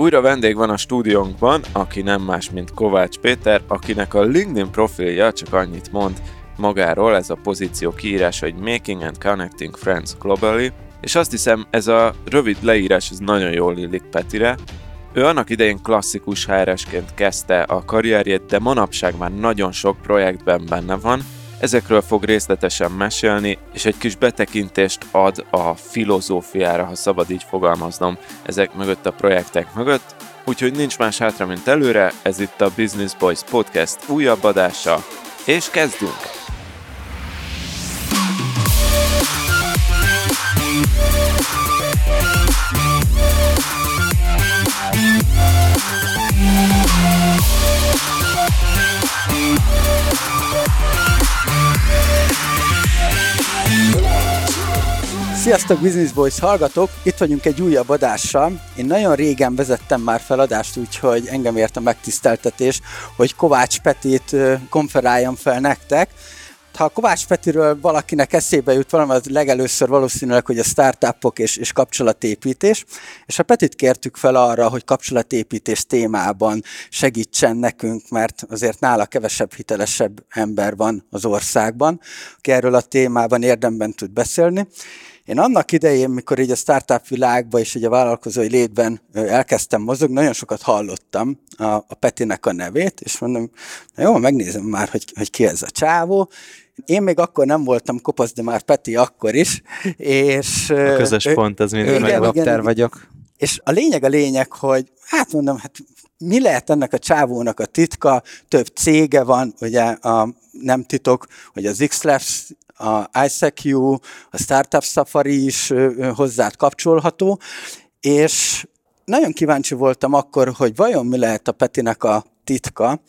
Újra vendég van a stúdiónkban, aki nem más, mint Kovács Péter, akinek a LinkedIn profilja csak annyit mond magáról, ez a pozíció kiírása, hogy Making and Connecting Friends Globally, és azt hiszem, ez a rövid leírás ez nagyon jól illik Petire. Ő annak idején klasszikus HR-esként kezdte a karrierjét, de manapság már nagyon sok projektben benne van, Ezekről fog részletesen mesélni, és egy kis betekintést ad a filozófiára, ha szabad így fogalmaznom, ezek mögött a projektek mögött. Úgyhogy nincs más hátra, mint előre, ez itt a Business Boys Podcast újabb adása, és kezdünk! Sziasztok Business Boys hallgatók! Itt vagyunk egy újabb adással. Én nagyon régen vezettem már feladást, úgyhogy engem ért a megtiszteltetés, hogy Kovács Petit konferáljam fel nektek. Ha Kovács Petiről valakinek eszébe jut valami, az legelőször valószínűleg, hogy a startupok és, és kapcsolatépítés, és a Petit kértük fel arra, hogy kapcsolatépítés témában segítsen nekünk, mert azért nála kevesebb hitelesebb ember van az országban, aki erről a témában érdemben tud beszélni, én annak idején, mikor így a startup világban és így a vállalkozói létben elkezdtem mozogni, nagyon sokat hallottam a, a Petinek a nevét, és mondom, na jó, megnézem már, hogy, hogy ki ez a csávó, én még akkor nem voltam kopasz, de már Peti akkor is, és... A közös ő, pont, ez mindig meg vagyok. És a lényeg a lényeg, hogy hát mondom, hát mi lehet ennek a csávónak a titka? Több cége van, ugye a, nem titok, hogy az XLabs a ICQ, a Startup Safari is hozzád kapcsolható, és nagyon kíváncsi voltam akkor, hogy vajon mi lehet a Petinek a titka,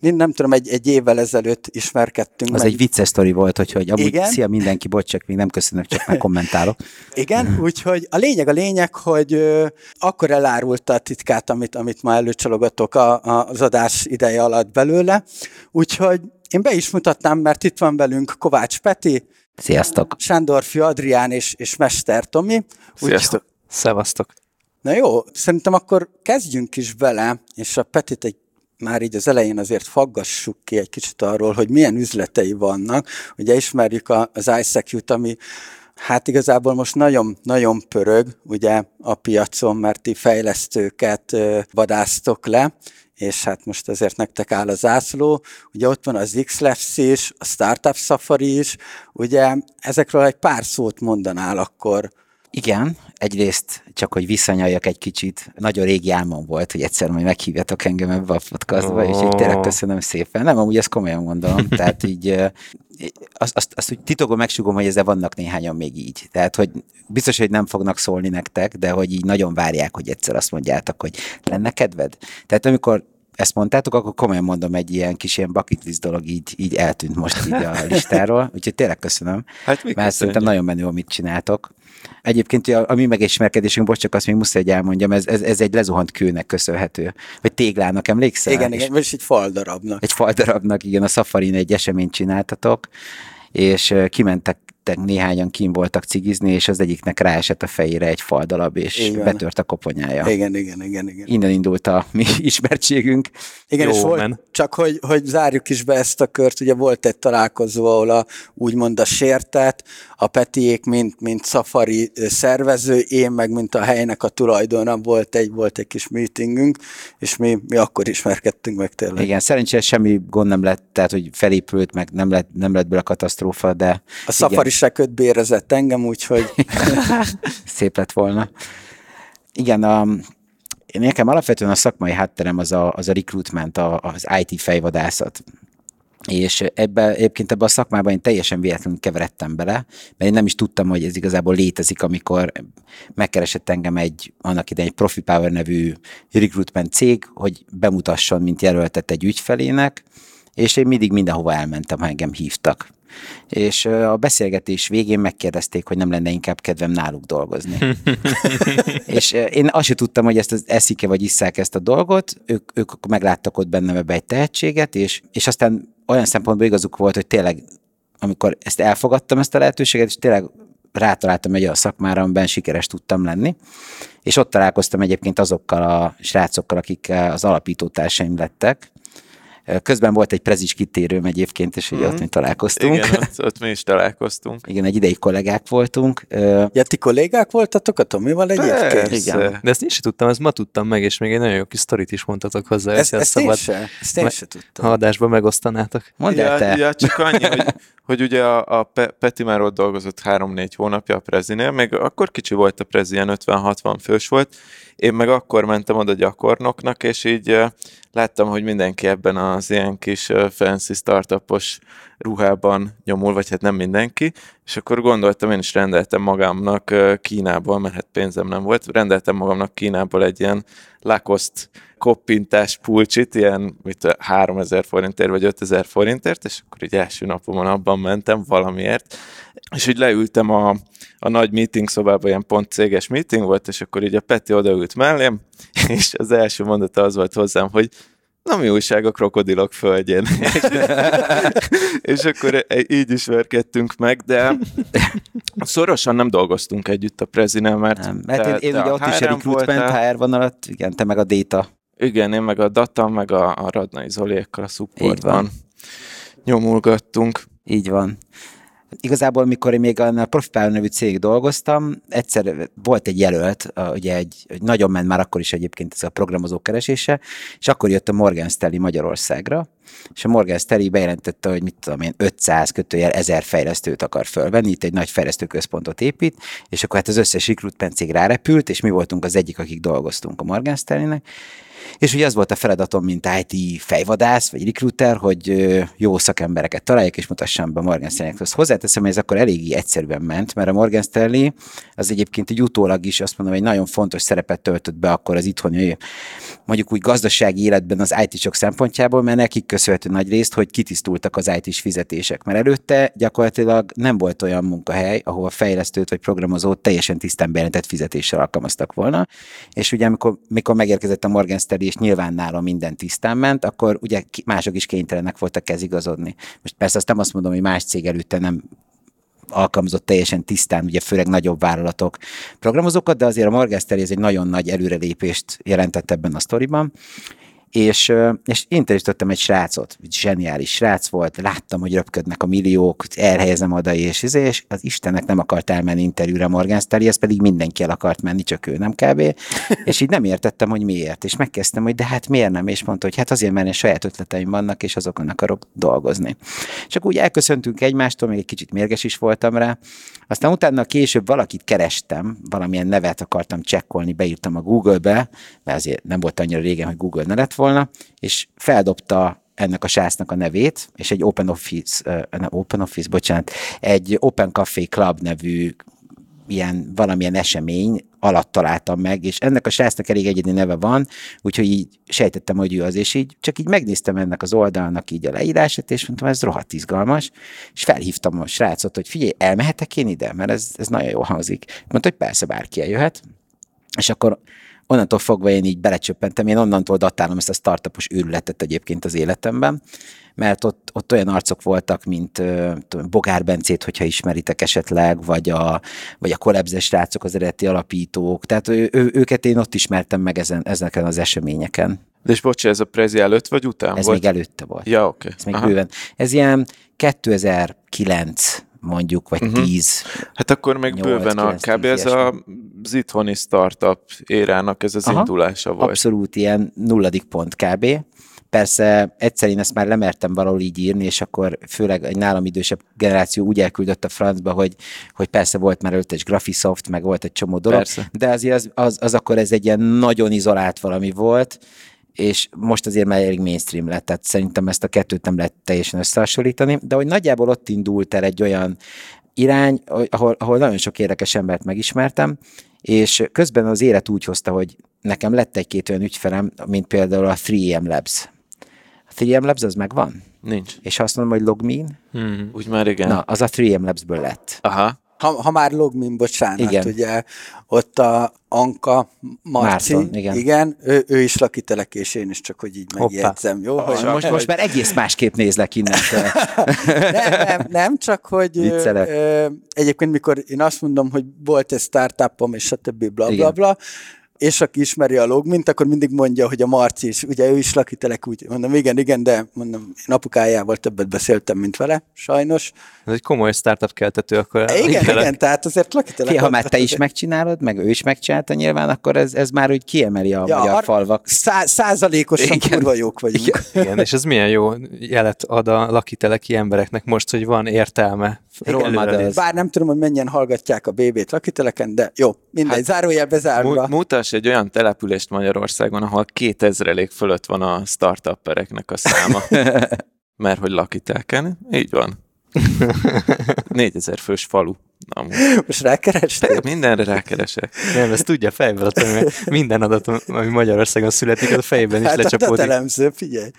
mind nem tudom, egy, egy évvel ezelőtt ismerkedtünk. Az meg. egy vicces sztori volt, hogy, hogy amúgy Igen. szia mindenki, bocs, csak még nem köszönök, csak már kommentálok. Igen, úgyhogy a lényeg a lényeg, hogy ö, akkor elárulta a titkát, amit, amit ma előcsalogatok a, a, az adás ideje alatt belőle, úgyhogy én be is mutatnám, mert itt van velünk Kovács Peti, Sziasztok! Sándorfi Adrián és, és Mester Tomi. Sziasztok! Úgy, Szevasztok! Na jó, szerintem akkor kezdjünk is vele, és a Petit egy már így az elején azért faggassuk ki egy kicsit arról, hogy milyen üzletei vannak. Ugye ismerjük az ISEQ-t, ami hát igazából most nagyon-nagyon pörög ugye a piacon, mert ti fejlesztőket vadásztok le, és hát most azért nektek áll a zászló. Ugye ott van az X-Labs is, a Startup Safari is, ugye ezekről egy pár szót mondanál akkor. Igen, egyrészt csak, hogy visszanyaljak egy kicsit, nagyon régi álmom volt, hogy egyszer majd meghívjatok engem ebbe a podcastba, oh. és így tényleg köszönöm szépen. Nem, amúgy ezt komolyan mondom, tehát így azt, azt, azt úgy titokon megsugom, hogy ezzel vannak néhányan még így. Tehát, hogy biztos, hogy nem fognak szólni nektek, de hogy így nagyon várják, hogy egyszer azt mondjátok, hogy lenne kedved. Tehát amikor ezt mondtátok, akkor komolyan mondom, egy ilyen kis ilyen bucket list dolog így, így eltűnt most így a listáról, úgyhogy tényleg köszönöm, hát mert köszönjük. szerintem nagyon menő, amit csináltok. Egyébként a, a mi megismerkedésünk, most csak azt még muszáj, hogy elmondjam, ez, ez, ez egy lezuhant kőnek köszönhető. Vagy téglának, emlékszel? Igen, igen, vagy egy faldarabnak. Egy faldarabnak, igen, a Safarin egy eseményt csináltatok, és kimentek néhányan kim voltak cigizni, és az egyiknek ráesett a fejére egy faldalab, és igen. betört a koponyája. Igen, igen, igen, igen. Innen indult a mi ismertségünk. Igen, Jó, és volt, csak hogy, hogy zárjuk is be ezt a kört, ugye volt egy találkozó, ahol a, úgymond a sértet, a Petiék, mint, mint szafari szervező, én meg, mint a helynek a tulajdona, volt egy, volt egy kis meetingünk, és mi, mi akkor ismerkedtünk meg tényleg. Igen, szerencsére semmi gond nem lett, tehát, hogy felépült, meg nem lett, nem lett belőle katasztrófa, de... A szafari se bérezett engem, úgyhogy... Szép lett volna. Igen, a, nekem alapvetően a szakmai hátterem az a, az a recruitment, a, az IT fejvadászat. És ebbe, egyébként ebbe a szakmában én teljesen véletlenül keveredtem bele, mert én nem is tudtam, hogy ez igazából létezik, amikor megkeresett engem egy, annak idején egy Profi Power nevű recruitment cég, hogy bemutasson, mint jelöltet egy ügyfelének, és én mindig mindenhova elmentem, ha engem hívtak. És a beszélgetés végén megkérdezték, hogy nem lenne inkább kedvem náluk dolgozni. és én azt sem tudtam, hogy ezt az eszik-e vagy isszák ezt a dolgot, ők, ők megláttak ott bennem ebbe egy tehetséget, és, és aztán olyan szempontból igazuk volt, hogy tényleg amikor ezt elfogadtam, ezt a lehetőséget, és tényleg rátaláltam egy olyan szakmára, amiben sikeres tudtam lenni, és ott találkoztam egyébként azokkal a srácokkal, akik az alapító társaim lettek, Közben volt egy prezis kitérőm egyébként, és ugye mm. ott mi találkoztunk. Igen, ott, ott mi is találkoztunk. Igen, egy ideig kollégák voltunk. Ja, ti kollégák voltatok a Tomival egyébként? Igen. De ezt én sem tudtam, ezt ma tudtam meg, és még egy nagyon jó kis sztorit is mondtatok hozzá. Ezt, ezt, szabad, én se, ezt én se tudtam. Ha adásban megosztanátok. Mondd el te. Ja, csak annyi, hogy, hogy ugye a, a Pe- Peti már ott dolgozott három-négy hónapja a Prezinél, még akkor kicsi volt a Prezi, ilyen 50-60 fős volt, én meg akkor mentem oda gyakornoknak, és így láttam, hogy mindenki ebben az ilyen kis fancy startupos ruhában nyomul, vagy hát nem mindenki, és akkor gondoltam, én is rendeltem magamnak Kínából, mert hát pénzem nem volt, rendeltem magamnak Kínából egy ilyen Lacoste koppintás pulcsit, ilyen mit, 3000 forintért vagy 5000 forintért, és akkor így első napomon abban mentem valamiért, és így leültem a, a nagy meeting szobában, ilyen pont céges meeting volt, és akkor így a Peti odaült mellém, és az első mondata az volt hozzám, hogy Na mi újság a krokodilok földjén. és akkor e- így ismerkedtünk meg, de szorosan nem dolgoztunk együtt a Prezinem, mert... Nem, mert te, én, én ugye ott is egy recruitment HR van alatt, igen, te meg a data. Igen, én meg a data, meg a, a Radnai Zoliékkal a supportban nyomulgattunk. Így van. Igazából, mikor én még a Profipáló nevű cég dolgoztam, egyszer volt egy jelölt, ugye egy, egy nagyon ment már akkor is egyébként ez a programozó keresése, és akkor jött a Morgan Stanley Magyarországra, és a Morgan Stanley bejelentette, hogy mit tudom én, 500 kötőjel 1000 fejlesztőt akar fölvenni, itt egy nagy fejlesztőközpontot épít, és akkor hát az összes recruitment cég rárepült, és mi voltunk az egyik, akik dolgoztunk a Morgan Stanley-nek, és ugye az volt a feladatom, mint IT fejvadász, vagy recruiter, hogy jó szakembereket találjak, és mutassam be Morgan Stanley-hez. Hozzáteszem, hogy ez akkor eléggé egyszerűen ment, mert a Morgan Stanley az egyébként egy utólag is azt mondom, egy nagyon fontos szerepet töltött be akkor az itthoni, mondjuk úgy gazdasági életben az IT-sok szempontjából, mert nekik köszönhető nagy részt, hogy kitisztultak az IT-s fizetések. Mert előtte gyakorlatilag nem volt olyan munkahely, ahol fejlesztőt vagy programozót teljesen tisztán bejelentett fizetéssel alkalmaztak volna. És ugye amikor, amikor megérkezett a Morgan Stanley és nyilván nála minden tisztán ment, akkor ugye mások is kénytelenek voltak kezigazodni. Most persze azt nem azt mondom, hogy más cég előtte nem alkalmazott teljesen tisztán, ugye főleg nagyobb vállalatok programozókat, de azért a Morgan ez egy nagyon nagy előrelépést jelentett ebben a sztoriban, és, és interjúztattam egy srácot, zseniális srác volt, láttam, hogy röpködnek a milliók, elhelyezem oda, és, izé, és az Istennek nem akart elmenni interjúra Morgan Stanley, ez pedig mindenki el akart menni, csak ő nem kb. és így nem értettem, hogy miért, és megkezdtem, hogy de hát miért nem, és mondta, hogy hát azért, mert saját ötleteim vannak, és azokon akarok dolgozni. És akkor úgy elköszöntünk egymástól, még egy kicsit mérges is voltam rá, aztán utána később valakit kerestem, valamilyen nevet akartam csekkolni, beírtam a Google-be, mert azért nem volt annyira régen, hogy Google ne lett volna, és feldobta ennek a sásznak a nevét, és egy Open Office, uh, Open Office, bocsánat, egy Open Café Club nevű ilyen valamilyen esemény alatt találtam meg, és ennek a srácnak elég egyedi neve van, úgyhogy így sejtettem, hogy ő az, és így csak így megnéztem ennek az oldalnak így a leírását, és mondtam, ez rohadt izgalmas, és felhívtam a srácot, hogy figyelj, elmehetek én ide, mert ez, ez nagyon jól hangzik. Mondta, hogy persze bárki eljöhet, és akkor onnantól fogva én így belecsöppentem, én onnantól datálom ezt a startupos őrületet egyébként az életemben, mert ott, ott olyan arcok voltak, mint tudom, Bogár Bencét, hogyha ismeritek esetleg, vagy a, vagy a kollebzes rácok, az eredeti alapítók, tehát ő, ő, őket én ott ismertem meg ezen, ezeken az eseményeken. De és bocs, ez a prezi előtt vagy után ez volt? Még előtte volt. Ja, oké. Okay. Ez még Aha. bőven. Ez ilyen 2009 mondjuk, vagy uh-huh. 10. Hát akkor még 8, bőven a, kb. ez a, az itthoni startup érának ez az Aha, indulása volt. Abszolút ilyen nulladik pont kb. Persze egyszer én ezt már lemertem valahol így írni, és akkor főleg egy nálam idősebb generáció úgy elküldött a francba, hogy, hogy persze volt már előtt egy Graphisoft, meg volt egy csomó dolog, persze. de azért az, az, az akkor ez egy ilyen nagyon izolált valami volt, és most azért már elég mainstream lett, tehát szerintem ezt a kettőt nem lehet teljesen összehasonlítani, de hogy nagyjából ott indult el egy olyan irány, ahol, ahol nagyon sok érdekes embert megismertem, és közben az élet úgy hozta, hogy nekem lett egy-két olyan ügyfelem, mint például a 3M Labs. A 3M Labs az megvan? Nincs. És azt mondom, hogy Logmein? Hmm, úgy már igen. Na, az a 3M Labs-ből lett. Aha. Ha, ha már logmin, bocsánat, Igen. ugye ott a Anka Marci, Márton, igen. igen ő, ő is lakitelek, és én is csak, hogy így megjegyzem, jó? Hogy, Most, most már egész másképp nézlek innentől. nem, nem, nem, csak hogy ö, Viccelek. ö, egyébként mikor én azt mondom, hogy volt egy startupom, és stb. bla bla bla, és aki ismeri a logmint, akkor mindig mondja, hogy a Marci is, ugye ő is lakitelek úgy, mondom, igen, igen, de mondom, én apukájával többet beszéltem, mint vele, sajnos. Ez egy komoly startup keltető, akkor Igen, tényleg. igen, tehát azért lakitelek. Fia, ha már te is megcsinálod, meg ő is megcsinálta nyilván, akkor ez, ez már úgy kiemeli a Ja, magyar ar- falvak. Szá- százalékosan Igen. kurva jók vagyunk. Igen. Igen, és ez milyen jó jelet ad a lakiteleki embereknek most, hogy van értelme. Bár nem tudom, hogy mennyien hallgatják a BB-t lakiteleken, de jó, mindegy, hát, zárójel bezárva. Mu- mutass egy olyan települést Magyarországon, ahol 2000 fölött van a startuppereknek a száma. Mert hogy lakitelken, így van. 4000 fős falu. Amúgy. Most rákerestél? Te mindenre rákeresek. Nem, ezt tudja Tomi, mert minden adat, ami Magyarországon születik, az a fejben is Hát a lecsapódik. datelemző, figyelj.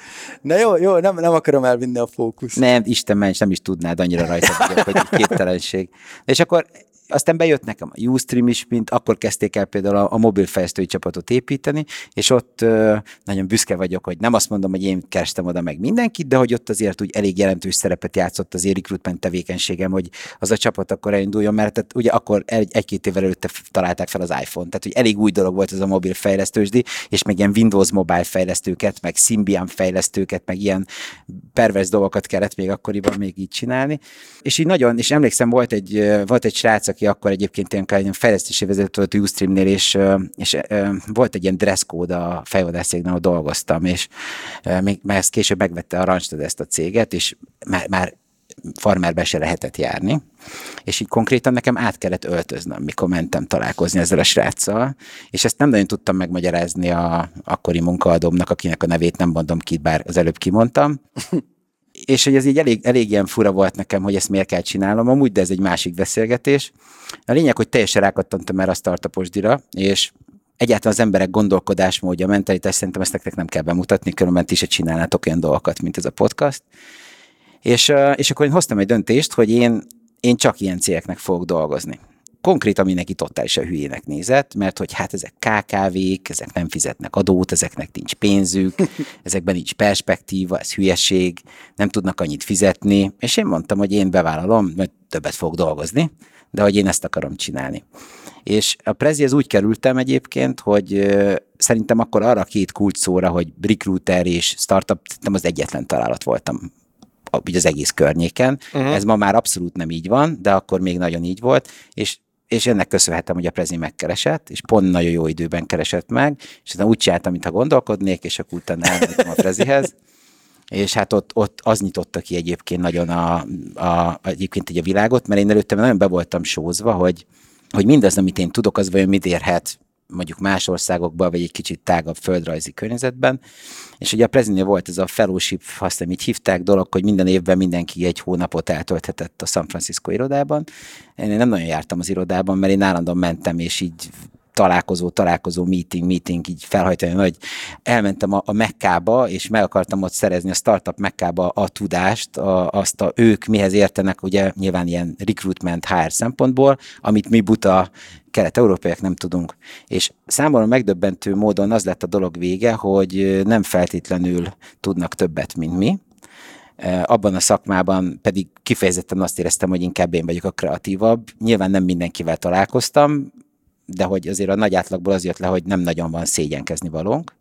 Na jó, jó, nem, nem akarom elvinni a fókusz. Nem, Isten ments, nem is tudnád, annyira rajta vagyok, hogy képtelenség. És akkor aztán bejött nekem a Ustream is, mint akkor kezdték el például a, a mobil fejlesztői csapatot építeni, és ott ö, nagyon büszke vagyok, hogy nem azt mondom, hogy én kerestem oda meg mindenkit, de hogy ott azért úgy elég jelentős szerepet játszott az recruitment tevékenységem, hogy az a csapat akkor elinduljon, mert tehát ugye akkor egy, egy-két évvel előtte találták fel az iPhone, tehát hogy elég új dolog volt ez a mobil fejlesztősdi, és még ilyen Windows mobile fejlesztőket, meg Symbian fejlesztőket, meg ilyen pervers dolgokat kellett még akkoriban még így csinálni. És így nagyon, és emlékszem, volt egy, volt egy srác, aki akkor egyébként ilyen, ilyen fejlesztési vezető volt Ustreamnél, és, és volt egy ilyen dress code a fejvadászcégnél, ahol dolgoztam, és még, mert ezt később megvette a Randstad ezt a céget, és már, már farmerbe se lehetett járni, és így konkrétan nekem át kellett öltöznöm, mikor mentem találkozni ezzel a sráccal, és ezt nem nagyon tudtam megmagyarázni a akkori munkaadómnak, akinek a nevét nem mondom ki, bár az előbb kimondtam, és hogy ez így elég, elég ilyen fura volt nekem, hogy ezt miért kell csinálnom amúgy, de ez egy másik beszélgetés. A lényeg, hogy teljesen rákattantam erre a startupos dira, és egyáltalán az emberek gondolkodásmódja, mentalitás, szerintem ezt nektek nem kell bemutatni, különben ti se csinálnátok olyan dolgokat, mint ez a podcast. És, és akkor én hoztam egy döntést, hogy én, én csak ilyen cégeknek fogok dolgozni. Konkrétan mindenki totálisan hülyének nézett, mert hogy hát ezek KKV-k, ezek nem fizetnek adót, ezeknek nincs pénzük, ezekben nincs perspektíva, ez hülyeség, nem tudnak annyit fizetni, és én mondtam, hogy én bevállalom, mert többet fogok dolgozni, de hogy én ezt akarom csinálni. És a Prezihez úgy kerültem egyébként, hogy szerintem akkor arra a két kulcs szóra, hogy recruiter és startup, szerintem az egyetlen találat voltam ugye az egész környéken. Uh-huh. Ez ma már abszolút nem így van, de akkor még nagyon így volt, és és ennek köszönhetem, hogy a Prezi megkeresett, és pont nagyon jó időben keresett meg, és aztán úgy csináltam, mintha gondolkodnék, és akkor utána elmentem a Prezihez, és hát ott, ott az nyitotta ki egyébként nagyon a, a, egyébként egy a világot, mert én előtte nagyon be voltam sózva, hogy, hogy mindaz, amit én tudok, az vajon mit érhet mondjuk más országokban, vagy egy kicsit tágabb földrajzi környezetben. És ugye a Prezinél volt ez a fellowship, azt nem így hívták dolog, hogy minden évben mindenki egy hónapot eltölthetett a San Francisco irodában. Én nem nagyon jártam az irodában, mert én állandóan mentem, és így találkozó, találkozó, meeting, meeting, így felhajtani, hogy elmentem a, a Mekkába, és meg akartam ott szerezni a startup Mekkába a tudást, a, azt a ők mihez értenek, ugye nyilván ilyen recruitment HR szempontból, amit mi buta kelet-európaiak nem tudunk. És számomra megdöbbentő módon az lett a dolog vége, hogy nem feltétlenül tudnak többet, mint mi, abban a szakmában pedig kifejezetten azt éreztem, hogy inkább én vagyok a kreatívabb. Nyilván nem mindenkivel találkoztam, de hogy azért a nagy átlagból az jött le, hogy nem nagyon van szégyenkezni valónk.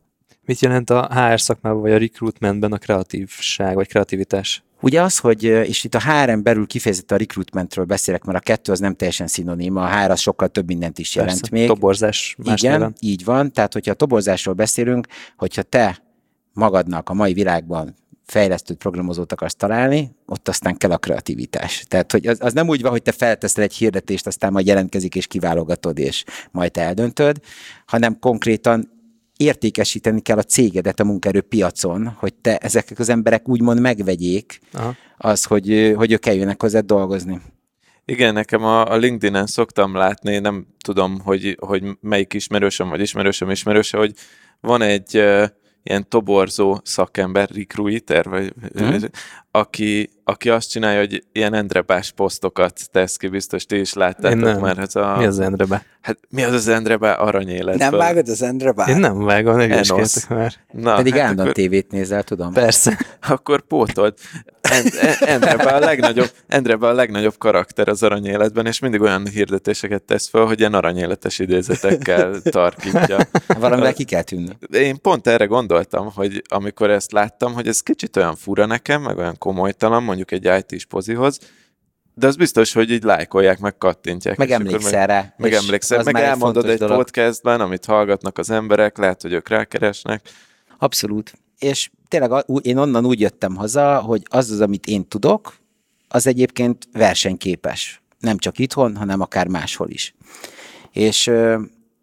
Mit jelent a HR szakmában, vagy a recruitmentben a kreatívság, vagy kreativitás? Ugye az, hogy, és itt a HR-en belül kifejezetten a recruitmentről beszélek, mert a kettő az nem teljesen szinoníma, a HR az sokkal több mindent is jelent Persze, még. Toborzás más Igen, néven. így van. Tehát, hogyha a toborzásról beszélünk, hogyha te magadnak a mai világban fejlesztőt, programozót akarsz találni, ott aztán kell a kreativitás. Tehát, hogy az, az nem úgy van, hogy te felteszel egy hirdetést, aztán majd jelentkezik és kiválogatod, és majd te eldöntöd, hanem konkrétan értékesíteni kell a cégedet a munkaerőpiacon, hogy te ezek az emberek úgymond megvegyék Aha. az, hogy, hogy ők eljönnek hozzád dolgozni. Igen, nekem a, a LinkedIn-en szoktam látni, nem tudom, hogy, hogy melyik ismerősöm, vagy ismerősöm ismerőse, hogy van egy uh, ilyen toborzó szakember, recruiter, vagy, hmm. aki aki azt csinálja, hogy ilyen Endrebás posztokat tesz ki, biztos ti is láttátok nem. már. Hát a, Mi az Endrebe? Hát mi az az Endrebe aranyélet? Nem vágod az Endre bár? Én nem vágom, ne Enos. hülyeskedtek már. Na, Pedig hát állandóan akkor, tévét nézel, tudom. Persze. akkor pótold. En, en, Endrebe, a legnagyobb, Endrebe a legnagyobb karakter az aranyéletben, és mindig olyan hirdetéseket tesz fel, hogy ilyen aranyéletes idézetekkel tarkítja. Valamivel ki kell tűnni. Én pont erre gondoltam, hogy amikor ezt láttam, hogy ez kicsit olyan fura nekem, meg olyan komolytalan, mondjuk egy IT-s pozihoz, de az biztos, hogy így lájkolják, meg kattintják. Meg emlékszel rá. Meg emlékszel, meg elmondod egy dolog. podcastben, amit hallgatnak az emberek, lehet, hogy ők rákeresnek. Abszolút. És tényleg én onnan úgy jöttem haza, hogy az az, amit én tudok, az egyébként versenyképes. Nem csak itthon, hanem akár máshol is. És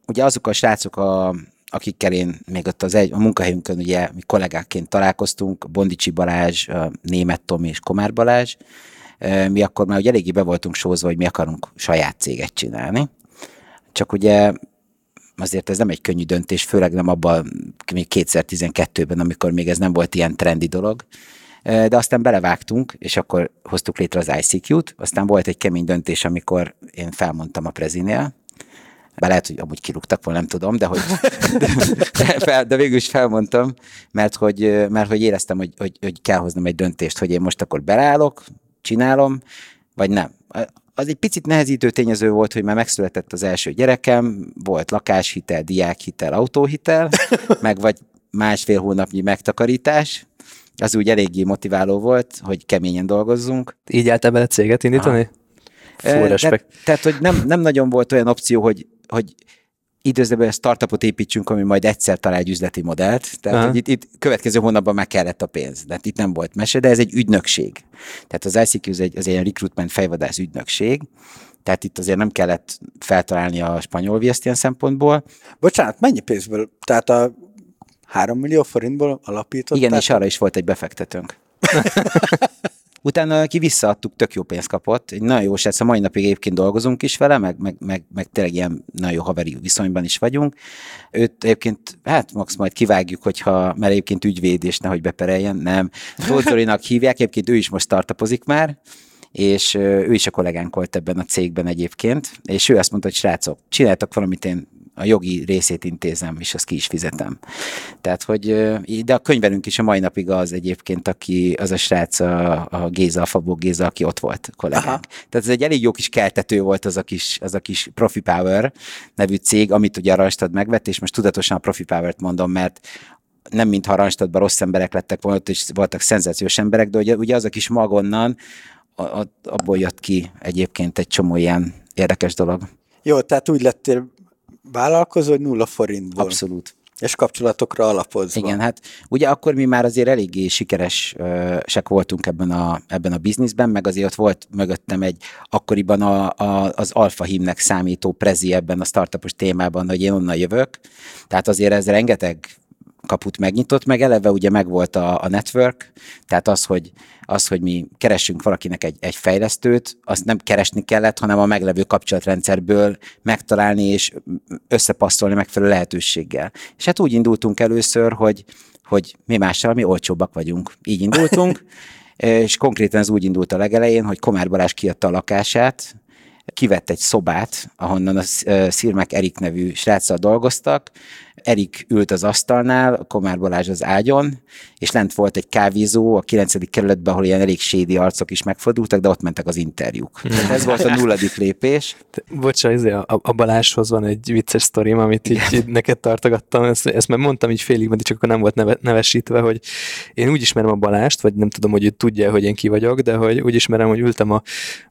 ugye azok a srácok, a, akikkel én még ott az egy, a munkahelyünkön ugye mi kollégákként találkoztunk, Bondicsi Balázs, Német Tom és Komár Balázs, mi akkor már ugye eléggé be voltunk sózva, hogy mi akarunk saját céget csinálni. Csak ugye azért ez nem egy könnyű döntés, főleg nem abban még 2012-ben, amikor még ez nem volt ilyen trendi dolog. De aztán belevágtunk, és akkor hoztuk létre az ICQ-t, aztán volt egy kemény döntés, amikor én felmondtam a prezinél, be lehet, hogy amúgy kirúgtak volna, nem tudom, de hogy de, fel, de végül is felmondtam, mert hogy, mert hogy éreztem, hogy, hogy, hogy kell hoznom egy döntést, hogy én most akkor belállok, csinálom, vagy nem. Az egy picit nehezítő tényező volt, hogy már megszületett az első gyerekem, volt lakáshitel, diákhitel, autóhitel, meg vagy másfél hónapnyi megtakarítás, az úgy eléggé motiváló volt, hogy keményen dolgozzunk. Így álltál bele céget indítani? Fú, respekt. Tehát, tehát, hogy nem, nem nagyon volt olyan opció, hogy, hogy időzőben startupot építsünk, ami majd egyszer talál egy üzleti modellt. Tehát, Aha. hogy itt, itt következő hónapban meg kellett a pénz. Tehát itt nem volt mese, de ez egy ügynökség. Tehát az ICQ az egy, az egy ilyen recruitment fejvadász ügynökség. Tehát itt azért nem kellett feltalálni a spanyol viaszt ilyen szempontból. Bocsánat, mennyi pénzből? Tehát a 3 millió forintból alapították? Igen, és arra is volt egy befektetőnk. Utána ki visszaadtuk, tök jó pénzt kapott. Egy nagyon jó srác, a mai napig egyébként dolgozunk is vele, meg, meg, meg, meg tényleg ilyen nagyon jó haveri viszonyban is vagyunk. Őt egyébként, hát max majd kivágjuk, hogyha, mert egyébként ügyvéd, és nehogy bepereljen, nem. Tóth hívják, egyébként ő is most startupozik már, és ő is a kollégánk volt ebben a cégben egyébként, és ő azt mondta, hogy srácok, csináltak valamit, én a jogi részét intézem, és azt ki is fizetem. Tehát, hogy, de a könyvelünk is a mai napig az egyébként, aki az a srác, a, a Géza, a Fabó Géza, aki ott volt kollégánk. Aha. Tehát ez egy elég jó kis keltető volt az a kis, az a kis Profi Power nevű cég, amit ugye a Randstad megvett, és most tudatosan a Profi Power-t mondom, mert nem mintha Randstadban rossz emberek lettek volna, ott is voltak szenzációs emberek, de ugye, ugye az a kis mag onnan, a, a, abból jött ki egyébként egy csomó ilyen érdekes dolog. Jó, tehát úgy lettél vállalkozó, hogy nulla forintból. Abszolút. És kapcsolatokra alapozva. Igen, hát ugye akkor mi már azért eléggé sikeresek voltunk ebben a, ebben a bizniszben, meg azért ott volt mögöttem egy akkoriban a, a, az alfa hímnek számító prezi ebben a startupos témában, hogy én onnan jövök. Tehát azért ez rengeteg kaput megnyitott, meg eleve ugye megvolt a, a network, tehát az, hogy, az, hogy mi keressünk valakinek egy, egy fejlesztőt, azt nem keresni kellett, hanem a meglevő kapcsolatrendszerből megtalálni és összepasszolni megfelelő lehetőséggel. És hát úgy indultunk először, hogy, hogy mi mással, mi olcsóbbak vagyunk. Így indultunk, és konkrétan ez úgy indult a legelején, hogy Komár Balázs kiadta a lakását, kivett egy szobát, ahonnan a Szirmek Erik nevű sráccal dolgoztak. Erik ült az asztalnál, Komár Balázs az ágyon, és lent volt egy kávézó a 9. kerületben, ahol ilyen elég sédi arcok is megfordultak, de ott mentek az interjúk. Tehát ez volt a nulladik lépés. Bocsánat, izé, a, a Balázshoz van egy vicces sztorim, amit így, így neked tartogattam, ezt, ezt már mondtam így félig, mert csak akkor nem volt neve, nevesítve, hogy én úgy ismerem a Balást, vagy nem tudom, hogy ő tudja, hogy én ki vagyok, de hogy úgy ismerem, hogy ültem a,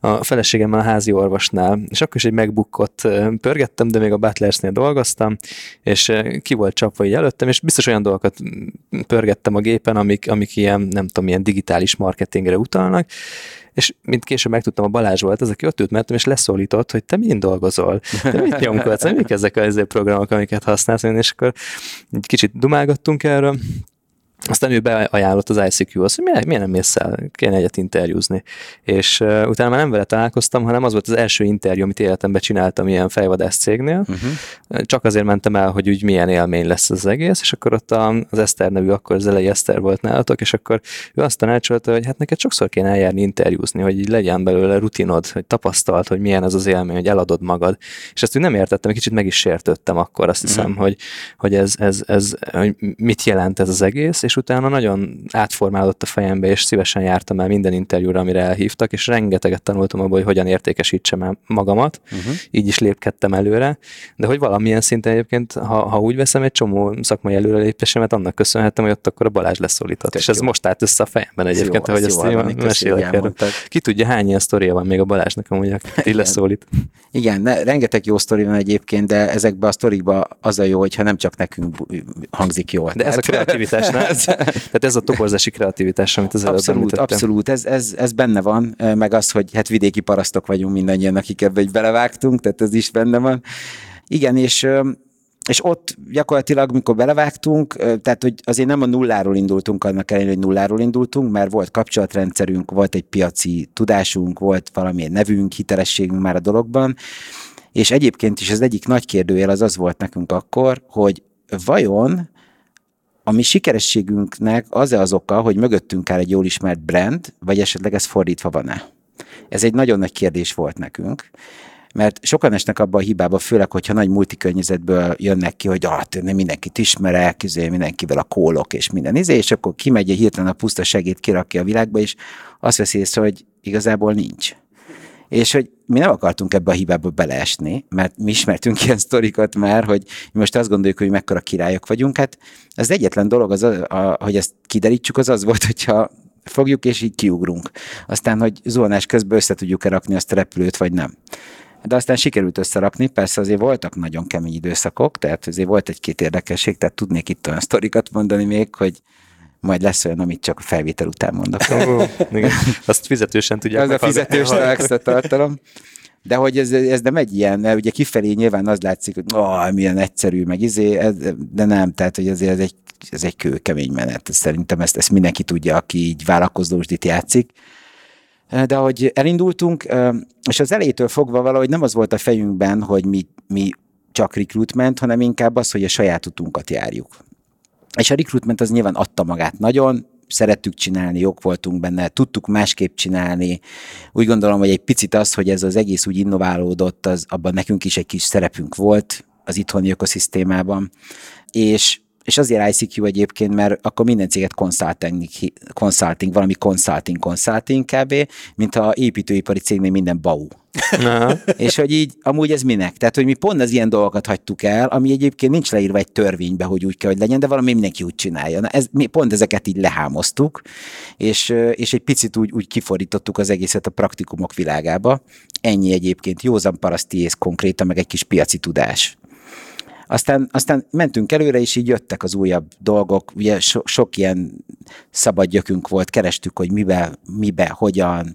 a feleségemmel a házi orvosnál, és akkor is egy megbukott pörgettem, de még a Butlersnél dolgoztam, és ki volt csapva így előttem, és biztos olyan dolgokat pörgettem a gépen, amik, amik ilyen, nem tudom, ilyen digitális marketingre utalnak, és mint később megtudtam, a Balázs volt az, aki ott ült mellettem, és leszólított, hogy te mind dolgozol, te mit nyomkodsz, mik ezek a programok, amiket használsz, és akkor egy kicsit dumálgattunk erről, aztán ő beajánlott az ICQ-hoz, hogy miért, miért nem mész el, kéne egyet interjúzni. És uh, utána már nem vele találkoztam, hanem az volt az első interjú, amit életemben csináltam ilyen fejvadász cégnél. Uh-huh. Csak azért mentem el, hogy úgy milyen élmény lesz az egész, és akkor ott az Eszter nevű, akkor az elejé Eszter volt nálatok, és akkor ő azt tanácsolta, hogy hát neked sokszor kéne eljárni interjúzni, hogy így legyen belőle rutinod, hogy tapasztalt, hogy milyen az az élmény, hogy eladod magad. És ezt úgy nem értettem, egy kicsit meg is sértődtem akkor, azt hiszem, uh-huh. hogy, hogy ez, ez, ez, hogy mit jelent ez az egész, és utána nagyon átformálódott a fejembe, és szívesen jártam el minden interjúra, amire elhívtak, és rengeteget tanultam abból, hogy hogyan értékesítsem el magamat, uh-huh. így is lépkedtem előre, de hogy valamilyen szinten egyébként, ha, ha úgy veszem, egy csomó szakmai előrelépésemet annak köszönhetem, hogy ott akkor a Balázs leszólított. És ez jó. most állt össze a fejemben egyébként, hogy ezt én mesélek erről. Ki tudja, hány ilyen sztoria van még a Balázsnak, amúgy, aki leszólít. Igen, ne, rengeteg jó sztori van egyébként, de ezekben a sztorikban az a jó, hogyha nem csak nekünk hangzik jól. De ez a kreativitás, nem? Tehát ez a toborzási kreativitás, amit az Abszolút, előbb abszolút, ez, ez, ez, benne van, meg az, hogy hát vidéki parasztok vagyunk mindannyian, akik ebbe belevágtunk, tehát ez is benne van. Igen, és és ott gyakorlatilag, mikor belevágtunk, tehát hogy azért nem a nulláról indultunk, annak ellenére, hogy nulláról indultunk, mert volt kapcsolatrendszerünk, volt egy piaci tudásunk, volt valamilyen nevünk, hitelességünk már a dologban, és egyébként is az egyik nagy kérdőjel az az volt nekünk akkor, hogy vajon a mi sikerességünknek az-e az oka, hogy mögöttünk áll egy jól ismert brand, vagy esetleg ez fordítva van-e? Ez egy nagyon nagy kérdés volt nekünk, mert sokan esnek abba a hibába, főleg, hogyha nagy multikörnyezetből jönnek ki, hogy ah, nem mindenkit ismerek, izé, mindenkivel a kólok és minden izé, és akkor kimegy egy hirtelen a puszta segít, kirakja a világba, és azt veszi észre, hogy igazából nincs. És hogy mi nem akartunk ebbe a hibába beleesni, mert mi ismertünk ilyen sztorikat már, hogy most azt gondoljuk, hogy mekkora királyok vagyunk. Hát az egyetlen dolog, az, a, a, hogy ezt kiderítsük, az az volt, hogyha fogjuk és így kiugrunk. Aztán, hogy zuhanás közben össze tudjuk-e rakni azt a repülőt, vagy nem. De aztán sikerült összerakni, persze azért voltak nagyon kemény időszakok, tehát azért volt egy-két érdekesség, tehát tudnék itt olyan sztorikat mondani még, hogy majd lesz olyan, amit csak a felvétel után mondok. Oh, igen. Azt fizetősen tudják. Az a fizetős extra tartalom. De hogy ez, ez nem egy ilyen, mert ugye kifelé nyilván az látszik, hogy oh, milyen egyszerű, meg izé, ez, de nem, tehát hogy azért ez egy, ez egy kőkemény menet. Szerintem ezt, ezt mindenki tudja, aki így vállalkozósdit játszik. De ahogy elindultunk, és az elejétől fogva valahogy nem az volt a fejünkben, hogy mi, mi csak recruitment, hanem inkább az, hogy a saját utunkat járjuk. És a recruitment az nyilván adta magát nagyon, szerettük csinálni, jók voltunk benne, tudtuk másképp csinálni. Úgy gondolom, hogy egy picit az, hogy ez az egész úgy innoválódott, az abban nekünk is egy kis szerepünk volt az itthoni ökoszisztémában. És és azért ICQ egyébként, mert akkor minden céget consulting, consulting valami consulting, consulting kb., mint a építőipari cégnél minden bau. és hogy így, amúgy ez minek? Tehát, hogy mi pont az ilyen dolgokat hagytuk el, ami egyébként nincs leírva egy törvénybe, hogy úgy kell, hogy legyen, de valami mindenki úgy csinálja. Na, ez, mi pont ezeket így lehámoztuk, és, és egy picit úgy, úgy kifordítottuk az egészet a praktikumok világába. Ennyi egyébként, józan paraszti konkrétan, meg egy kis piaci tudás. Aztán, aztán mentünk előre, és így jöttek az újabb dolgok, ugye so, sok ilyen szabad gyökünk volt, kerestük, hogy mibe, mibe hogyan,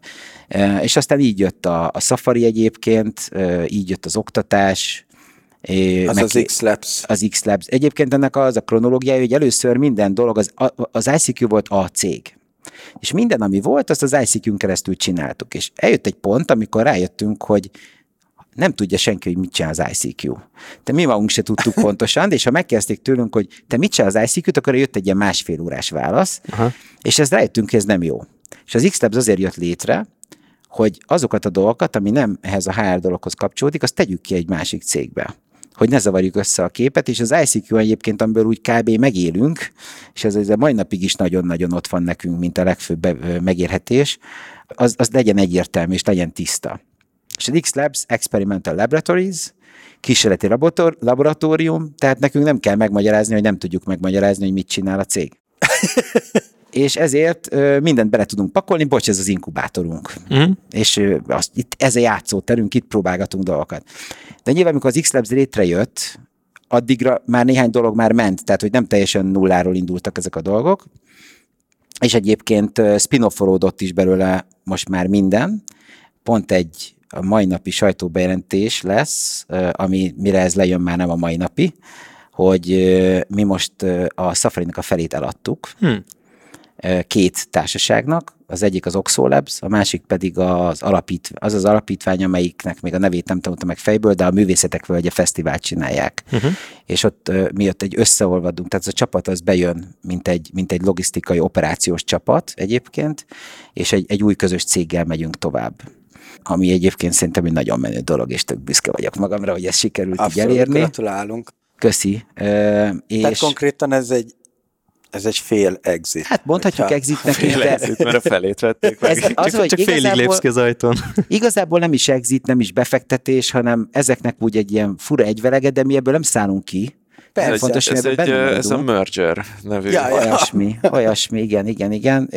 és aztán így jött a, a Safari egyébként, így jött az oktatás, az meg, az X-Labs. Az X-Labs. Egyébként ennek az a kronológiája, hogy először minden dolog, az, az ICQ volt a cég. És minden, ami volt, azt az ICQ-n keresztül csináltuk. És eljött egy pont, amikor rájöttünk, hogy nem tudja senki, hogy mit csinál az ICQ. De mi magunk se tudtuk pontosan, és ha megkezdték tőlünk, hogy te mit csinál az ICQ-t, akkor jött egy ilyen másfél órás válasz, Aha. és ez rájöttünk, hogy ez nem jó. És az x azért jött létre, hogy azokat a dolgokat, ami nem ehhez a HR dologhoz kapcsolódik, azt tegyük ki egy másik cégbe hogy ne zavarjuk össze a képet, és az ICQ egyébként, amiből úgy kb. megélünk, és ez, ez a mai napig is nagyon-nagyon ott van nekünk, mint a legfőbb megérhetés, az, az legyen egyértelmű, és legyen tiszta. És az X-Labs Experimental Laboratories, kísérleti laborator- laboratórium, tehát nekünk nem kell megmagyarázni, hogy nem tudjuk megmagyarázni, hogy mit csinál a cég. és ezért ö, mindent bele tudunk pakolni, bocs, ez az inkubátorunk. Mm. És ö, azt, itt, ez a játszóterünk, itt próbálgatunk dolgokat. De nyilván, amikor az X-Labs létrejött, addigra már néhány dolog már ment, tehát hogy nem teljesen nulláról indultak ezek a dolgok, és egyébként spin is belőle most már minden. Pont egy a mai napi sajtóbejelentés lesz, ami mire ez lejön már nem a mai napi, hogy mi most a safari a felét eladtuk, Hmm. két társaságnak, az egyik az Oxolabs, a másik pedig az, alapít, az az alapítvány, amelyiknek még a nevét nem tanultam meg fejből, de a Művészetek Völgye Fesztivált csinálják. Uh-huh. És ott mi ott egy összeolvadunk, tehát az a csapat az bejön, mint egy, mint egy logisztikai operációs csapat egyébként, és egy, egy új közös céggel megyünk tovább ami egyébként szerintem egy nagyon menő dolog, és tök büszke vagyok magamra, hogy ezt sikerült Abszolút, így elérni. gratulálunk. Köszi. Uh, és... Tehát konkrétan ez egy ez egy fél exit. Hát mondhatjuk exitnek is, de... Exit, mert a felét vették meg. Ez az, csak, hogy csak félig lépsz ki az ajtón. Igazából nem is exit, nem is befektetés, hanem ezeknek úgy egy ilyen fura egyvelege, de mi ebből nem szállunk ki. Persze, fontos, ez, egy, ez a merger nevű. Ja, ja. Olyasmi, olyasmi, igen, igen, igen.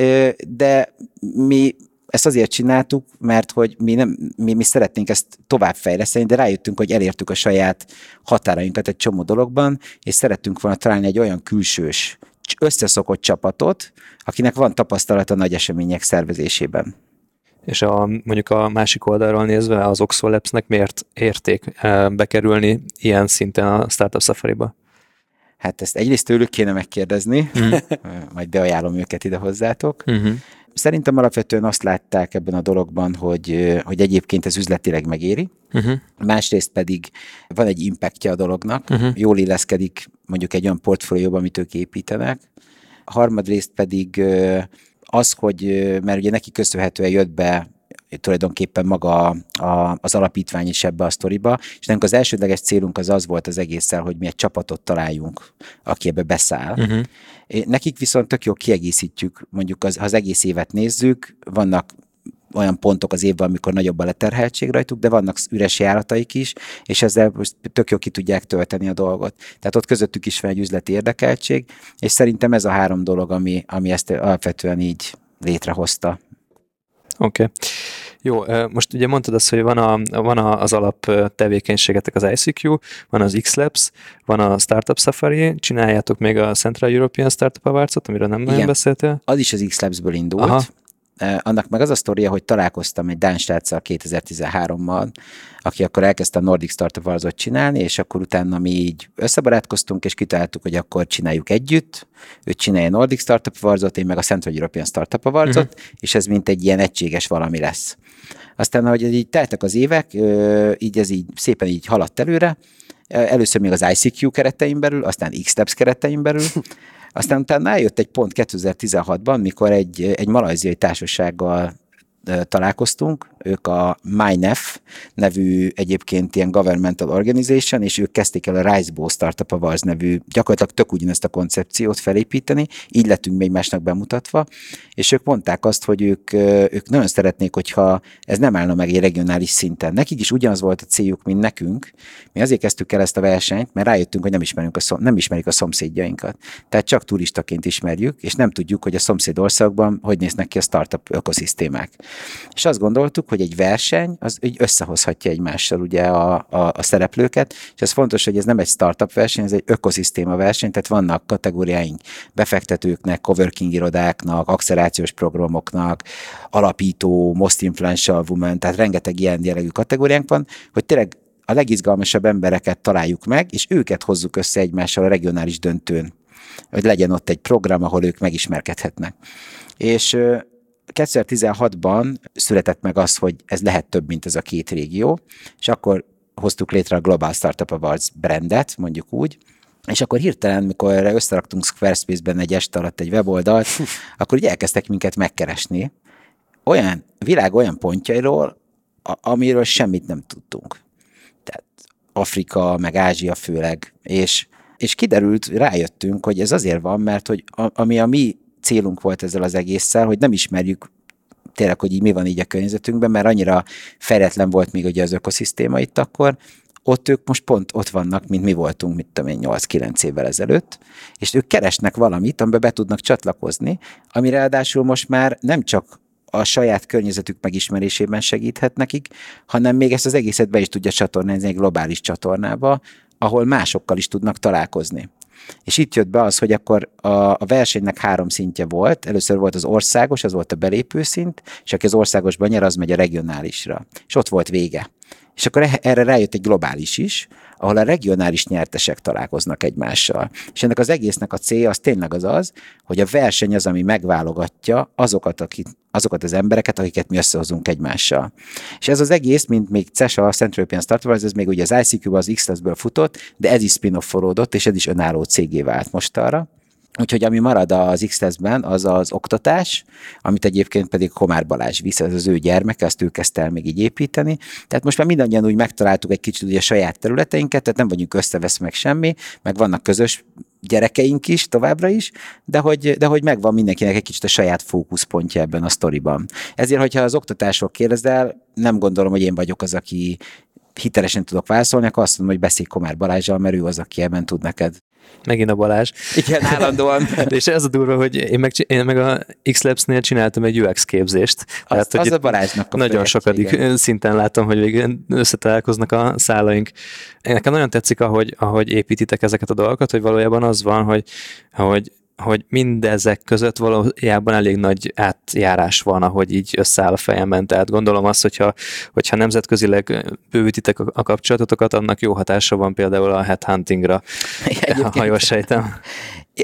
De mi ezt azért csináltuk, mert hogy mi, nem, mi, mi szeretnénk ezt továbbfejleszteni, de rájöttünk, hogy elértük a saját határainkat egy csomó dologban, és szerettünk volna találni egy olyan külsős, összeszokott csapatot, akinek van tapasztalata nagy események szervezésében. És a, mondjuk a másik oldalról nézve az Oxolabsnek miért érték bekerülni ilyen szinten a Startup Safari-ba? Hát ezt egyrészt tőlük kéne megkérdezni, mm. majd beajánlom őket ide hozzátok. Mm-hmm. Szerintem alapvetően azt látták ebben a dologban, hogy, hogy egyébként ez üzletileg megéri, uh-huh. másrészt pedig van egy impactja a dolognak, uh-huh. jól illeszkedik mondjuk egy olyan portfólióba, amit ők építenek, harmadrészt pedig az, hogy, mert ugye neki köszönhetően jött be tulajdonképpen maga a, az alapítvány is ebbe a sztoriba, és nekünk az elsődleges célunk az az volt az egésszel, hogy mi egy csapatot találjunk, aki ebbe beszáll. Uh-huh. Nekik viszont tök jó kiegészítjük, mondjuk az, ha az egész évet nézzük, vannak olyan pontok az évben, amikor nagyobb a leterheltség rajtuk, de vannak üres járataik is, és ezzel most tök jó ki tudják tölteni a dolgot. Tehát ott közöttük is van egy üzleti érdekeltség, és szerintem ez a három dolog, ami, ami ezt alapvetően így létrehozta. Oké. Okay. Jó, most ugye mondtad azt, hogy van, a, van az alap tevékenységetek az ICQ, van az X-Labs, van a Startup Safari, csináljátok még a Central European Startup Awards-ot, amiről nem nagyon beszéltél? Az is az X-Labs-ből indult. Aha. Annak meg az a sztoria, hogy találkoztam egy Dán 2013-mal, aki akkor elkezdte a Nordic Startup Awards-ot csinálni, és akkor utána mi így összebarátkoztunk, és kitaláltuk, hogy akkor csináljuk együtt. Ő csinálja a Nordic Startup Awards-ot, én meg a Central European Startup Awards-ot, uh-huh. és ez mint egy ilyen egységes valami lesz. Aztán, ahogy így teltek az évek, így ez így szépen így haladt előre, először még az ICQ keretein belül, aztán X-Labs keretein belül, aztán utána eljött egy pont 2016-ban, mikor egy, egy malajziai társasággal találkoztunk, ők a MyNef nevű egyébként ilyen governmental organization, és ők kezdték el a Risebo Startup Awards nevű, gyakorlatilag tök ugyanezt a koncepciót felépíteni, így lettünk még másnak bemutatva, és ők mondták azt, hogy ők, ők nagyon szeretnék, hogyha ez nem állna meg egy regionális szinten. Nekik is ugyanaz volt a céljuk, mint nekünk. Mi azért kezdtük el ezt a versenyt, mert rájöttünk, hogy nem, ismerünk a szom, nem ismerik a szomszédjainkat. Tehát csak turistaként ismerjük, és nem tudjuk, hogy a szomszéd országban hogy néznek ki a startup ökoszisztémák. És azt gondoltuk, hogy egy verseny az így összehozhatja egymással ugye a, a, a szereplőket, és ez fontos, hogy ez nem egy startup verseny, ez egy ökoszisztéma verseny, tehát vannak kategóriáink befektetőknek, coworking irodáknak, accelerációs programoknak, alapító, most influential woman, tehát rengeteg ilyen jellegű kategóriánk van, hogy tényleg a legizgalmasabb embereket találjuk meg, és őket hozzuk össze egymással a regionális döntőn, hogy legyen ott egy program, ahol ők megismerkedhetnek. És 2016-ban született meg az, hogy ez lehet több, mint ez a két régió, és akkor hoztuk létre a Global Startup Awards brandet, mondjuk úgy, és akkor hirtelen, mikor összeraktunk Squarespace-ben egy este alatt egy weboldalt, akkor így elkezdtek minket megkeresni olyan világ olyan pontjairól, amiről semmit nem tudtunk. Tehát Afrika, meg Ázsia főleg, és, és kiderült, rájöttünk, hogy ez azért van, mert hogy a, ami a mi célunk volt ezzel az egésszel, hogy nem ismerjük tényleg, hogy így mi van így a környezetünkben, mert annyira fejletlen volt még ugye az ökoszisztéma itt akkor, ott ők most pont ott vannak, mint mi voltunk, mit tudom én, 8-9 évvel ezelőtt, és ők keresnek valamit, amiben be tudnak csatlakozni, ami ráadásul most már nem csak a saját környezetük megismerésében segíthet nekik, hanem még ezt az egészet be is tudja csatornázni egy globális csatornába, ahol másokkal is tudnak találkozni. És itt jött be az, hogy akkor a, a versenynek három szintje volt. Először volt az országos, az volt a belépő szint, és aki az országosban nyer, az megy a regionálisra. És ott volt vége. és akkor erre rájött egy globális is, ahol a regionális nyertesek találkoznak egymással. És ennek az egésznek a célja az tényleg az az, hogy a verseny az, ami megválogatja azokat, akik, azokat az embereket, akiket mi összehozunk egymással. És ez az egész, mint még CESA, a Central European Start Wars, ez még ugye az ICQ-ban az x ből futott, de ez is spin és ez is önálló cégé vált most arra. Úgyhogy ami marad az x ben az az oktatás, amit egyébként pedig Komár Balázs visz, ez az ő gyermeke, azt ő kezdte el még így építeni. Tehát most már mindannyian úgy megtaláltuk egy kicsit ugye a saját területeinket, tehát nem vagyunk összevesz meg semmi, meg vannak közös gyerekeink is továbbra is, de hogy, de hogy megvan mindenkinek egy kicsit a saját fókuszpontja ebben a sztoriban. Ezért, hogyha az oktatásról kérdezel, nem gondolom, hogy én vagyok az, aki hitelesen tudok válaszolni, akkor azt mondom, hogy beszélj Komár Balázsjal, mert ő az, aki ebben tud neked Megint a Balázs. Igen, állandóan. És ez a durva, hogy én meg, én meg a X-Labs-nél csináltam egy UX képzést. Az, Tehát, hogy az a Balázsnak a Nagyon sokadik igen. szinten látom, hogy összetalálkoznak a szálaink. Nekem nagyon tetszik, ahogy, ahogy építitek ezeket a dolgokat, hogy valójában az van, hogy, hogy hogy mindezek között valójában elég nagy átjárás van, ahogy így összeáll a fejemben. Tehát gondolom azt, hogyha, hogyha nemzetközileg bővítitek a kapcsolatotokat, annak jó hatása van például a headhuntingra, ha jól sejtem.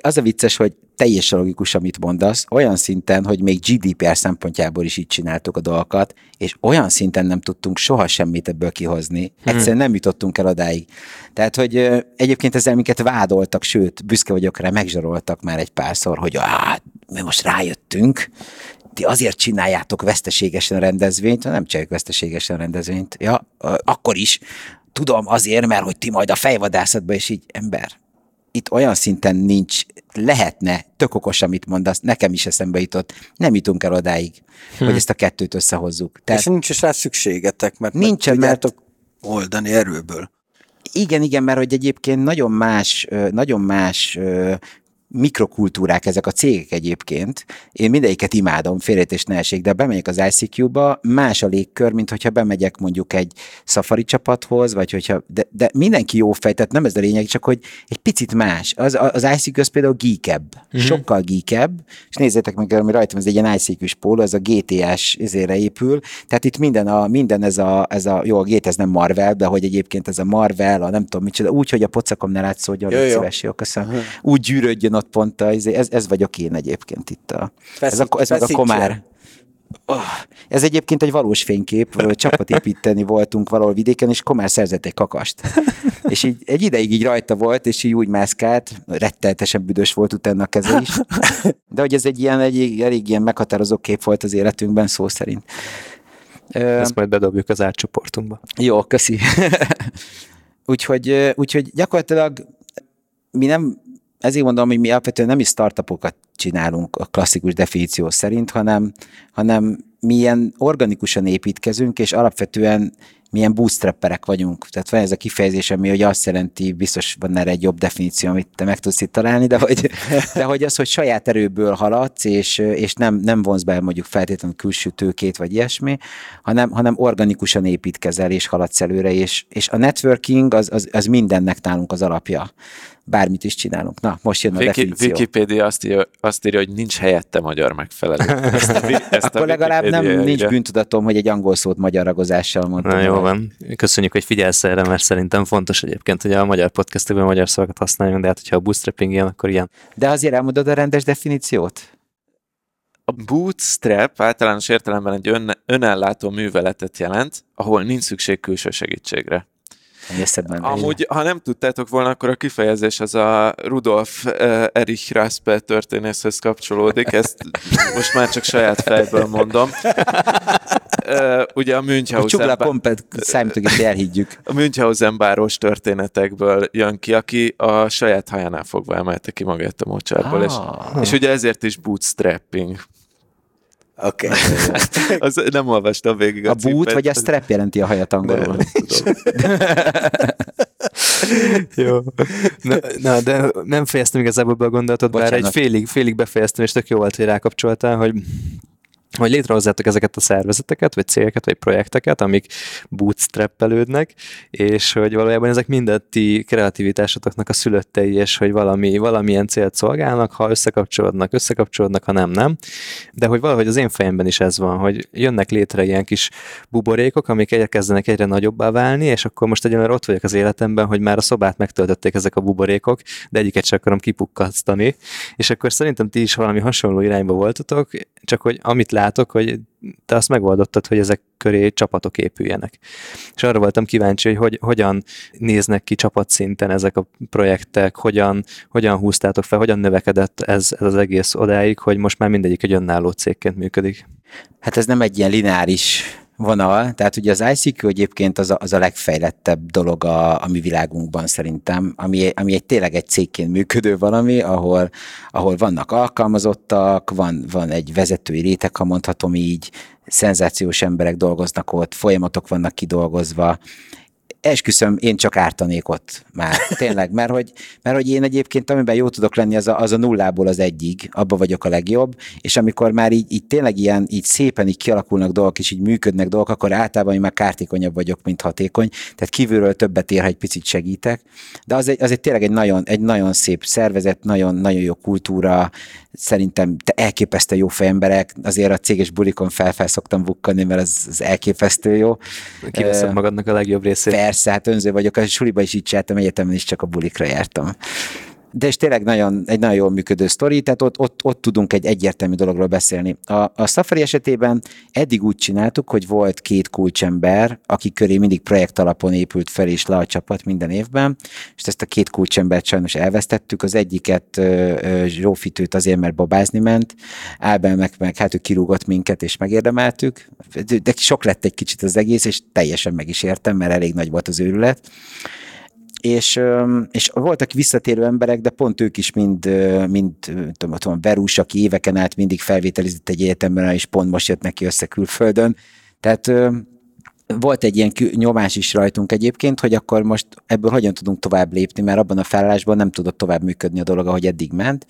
Az a vicces, hogy teljesen logikus, amit mondasz, olyan szinten, hogy még GDPR szempontjából is így csináltuk a dolgokat, és olyan szinten nem tudtunk soha semmit ebből kihozni. Hmm. Egyszerűen nem jutottunk el odáig. Tehát, hogy egyébként ezzel minket vádoltak, sőt, büszke vagyok rá, megzsaroltak már egy párszor, hogy ah, mi most rájöttünk, ti azért csináljátok veszteségesen a rendezvényt, nem csináljuk veszteségesen a rendezvényt. Ja, akkor is. Tudom azért, mert hogy ti majd a fejvadászatban, és így ember, itt olyan szinten nincs, lehetne, tök okos, amit mondasz, nekem is eszembe jutott, nem jutunk el odáig, hm. hogy ezt a kettőt összehozzuk. Tehát, és nincs is rá szükségetek, mert nincsen, mert oldani erőből. Igen, igen, mert hogy egyébként nagyon más, nagyon más mikrokultúrák ezek a cégek egyébként. Én mindegyiket imádom, félretés ne esik, de bemegyek az ICQ-ba, más a légkör, mint hogyha bemegyek mondjuk egy safari csapathoz, vagy hogyha, de, de mindenki jó fej, tehát nem ez a lényeg, csak hogy egy picit más. Az, az ICQ az például geekebb, mm-hmm. sokkal geekebb, és nézzétek meg, ami rajtam, ez egy ilyen ICQ-s póló, ez a GTA-s izére épül, tehát itt minden, a, minden ez a, ez a, jó, a GT ez nem Marvel, de hogy egyébként ez a Marvel, a nem tudom micsoda, úgy, hogy a pocakom ne látszódjon, jó, jó. szíves, jó, köszönöm. Uh-huh. Úgy gyűrődjön ott pont a, izé, ez, ez vagyok én egyébként itt. A, Feszít, ez, a, ez meg a komár. Oh, ez egyébként egy valós fénykép, csapatépíteni voltunk valahol vidéken, és Komár szerzett egy kakast. és így egy ideig így rajta volt, és így úgy mászkált, retteltesen büdös volt utána a keze is. De hogy ez egy ilyen, egy elég ilyen meghatározó kép volt az életünkben, szó szerint. Ezt majd bedobjuk az átcsoportunkba. Jó, köszi. úgyhogy, úgyhogy gyakorlatilag mi nem ezért mondom, hogy mi alapvetően nem is startupokat csinálunk a klasszikus definíció szerint, hanem, hanem milyen organikusan építkezünk, és alapvetően milyen bootstrapperek vagyunk. Tehát van ez a kifejezés, ami hogy azt jelenti, biztos van erre egy jobb definíció, amit te meg tudsz itt találni, de hogy, de hogy az, hogy saját erőből haladsz, és, és nem, nem vonz be mondjuk feltétlenül külső tőkét, vagy ilyesmi, hanem, hanem organikusan építkezel, és haladsz előre, és, és a networking az, az, az mindennek nálunk az alapja bármit is csinálunk. Na, most jön a Wiki, definíció. Wikipedia azt írja, azt írja, hogy nincs helyette magyar megfelelő. Ezt a, ezt Akkor a legalább nem írja. nincs bűntudatom, hogy egy angol szót magyaragozással mondtam. Na jó van. Köszönjük, hogy figyelsz erre, mert szerintem fontos egyébként, hogy a magyar podcastekben magyar szavakat használjunk, de hát hogyha a bootstrapping ilyen, akkor ilyen. De azért elmondod a rendes definíciót? A bootstrap általános értelemben egy ön, önellátó műveletet jelent, ahol nincs szükség külső segítségre. Amúgy, ha nem tudtátok volna, akkor a kifejezés az a Rudolf uh, Erich Raspe történészhez kapcsolódik, ezt most már csak saját fejből mondom. Uh, ugye a Münchhausen... A komplet számítógép elhiggyük. A Münchhausen báros történetekből jön ki, aki a saját hajánál fogva emelte ki magát a mocsárból, ah. és, és ugye ezért is bootstrapping. Oké. Okay. az nem olvastam végig a, a boot vagy a strap jelenti a hajat angolul? jó. Na, na, de nem fejeztem igazából be a gondolatot, Bocsánat. bár egy félig, félig befejeztem, és tök jó volt, hogy rákapcsoltál, hogy hogy létrehozzátok ezeket a szervezeteket, vagy cégeket, vagy projekteket, amik bootstrappelődnek, és hogy valójában ezek mind ti kreativitásotoknak a szülöttei, és hogy valami, valamilyen célt szolgálnak, ha összekapcsolódnak, összekapcsolódnak, ha nem, nem. De hogy valahogy az én fejemben is ez van, hogy jönnek létre ilyen kis buborékok, amik elkezdenek egyre nagyobbá válni, és akkor most egyenlően ott vagyok az életemben, hogy már a szobát megtöltötték ezek a buborékok, de egyiket sem akarom kipukkasztani. És akkor szerintem ti is valami hasonló irányba voltatok, csak hogy amit látok, hogy te azt megoldottad, hogy ezek köré csapatok épüljenek. És arra voltam kíváncsi, hogy, hogy hogyan néznek ki csapatszinten ezek a projektek, hogyan, hogyan húztátok fel, hogyan növekedett ez, ez az egész odáig, hogy most már mindegyik egy önálló cégként működik. Hát ez nem egy ilyen lineáris vonal, tehát ugye az ICQ egyébként az a, az a legfejlettebb dolog a, a mi világunkban szerintem, ami, ami egy tényleg egy cégként működő valami, ahol, ahol vannak alkalmazottak, van, van egy vezetői réteg, ha mondhatom így, szenzációs emberek dolgoznak ott, folyamatok vannak kidolgozva, esküszöm, én csak ártanék ott már, tényleg, mert hogy, mert hogy én egyébként, amiben jó tudok lenni, az a, az a nullából az egyig, abba vagyok a legjobb, és amikor már így, így tényleg ilyen, így szépen így kialakulnak dolgok, és így működnek dolgok, akkor általában én már kártékonyabb vagyok, mint hatékony, tehát kívülről többet ér, ha egy picit segítek, de az egy, az egy tényleg egy nagyon, egy nagyon szép szervezet, nagyon, nagyon jó kultúra, szerintem te elképesztő jó fejemberek, azért a céges bulikon fel szoktam bukkani, mert az, az elképesztő jó. Kiveszed magadnak a legjobb részét. Persze, hát önző vagyok, a suliba is így csináltam, egyetemen is csak a bulikra jártam de és tényleg nagyon, egy nagyon jól működő sztori, tehát ott, ott, ott tudunk egy egyértelmű dologról beszélni. A, a Safari esetében eddig úgy csináltuk, hogy volt két kulcsember, aki köré mindig projekt alapon épült fel és le a csapat minden évben, és ezt a két kulcsembert sajnos elvesztettük. Az egyiket Zsófitőt azért, mert babázni ment, Ábel meg, meg hát ő kirúgott minket, és megérdemeltük, de sok lett egy kicsit az egész, és teljesen meg is értem, mert elég nagy volt az őrület és, és voltak visszatérő emberek, de pont ők is mind, mind tudom, tudom, Verus, aki éveken át mindig felvételizett egy egyetemben, és pont most jött neki össze külföldön. Tehát volt egy ilyen nyomás is rajtunk egyébként, hogy akkor most ebből hogyan tudunk tovább lépni, mert abban a felállásban nem tudott tovább működni a dolog, ahogy eddig ment.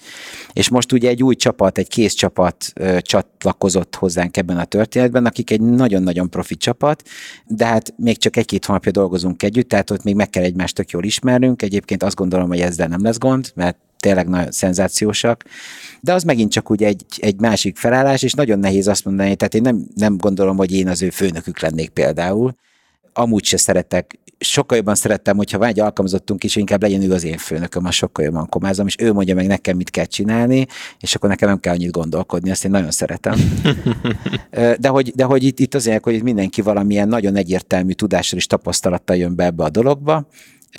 És most ugye egy új csapat, egy kész csapat ö, csatlakozott hozzánk ebben a történetben, akik egy nagyon-nagyon profi csapat, de hát még csak egy-két hónapja dolgozunk együtt, tehát ott még meg kell egymást tök jól ismernünk. Egyébként azt gondolom, hogy ezzel nem lesz gond, mert tényleg nagyon szenzációsak, de az megint csak úgy egy, egy másik felállás, és nagyon nehéz azt mondani, tehát én nem, nem gondolom, hogy én az ő főnökük lennék például, amúgy se szeretek, sokkal jobban szerettem, hogyha van egy alkalmazottunk is, inkább legyen ő az én főnököm, az sokkal jobban komázom, és ő mondja meg nekem, mit kell csinálni, és akkor nekem nem kell annyit gondolkodni, ezt én nagyon szeretem. De hogy, de hogy itt, itt azért, hogy mindenki valamilyen nagyon egyértelmű tudással és tapasztalattal jön be ebbe a dologba,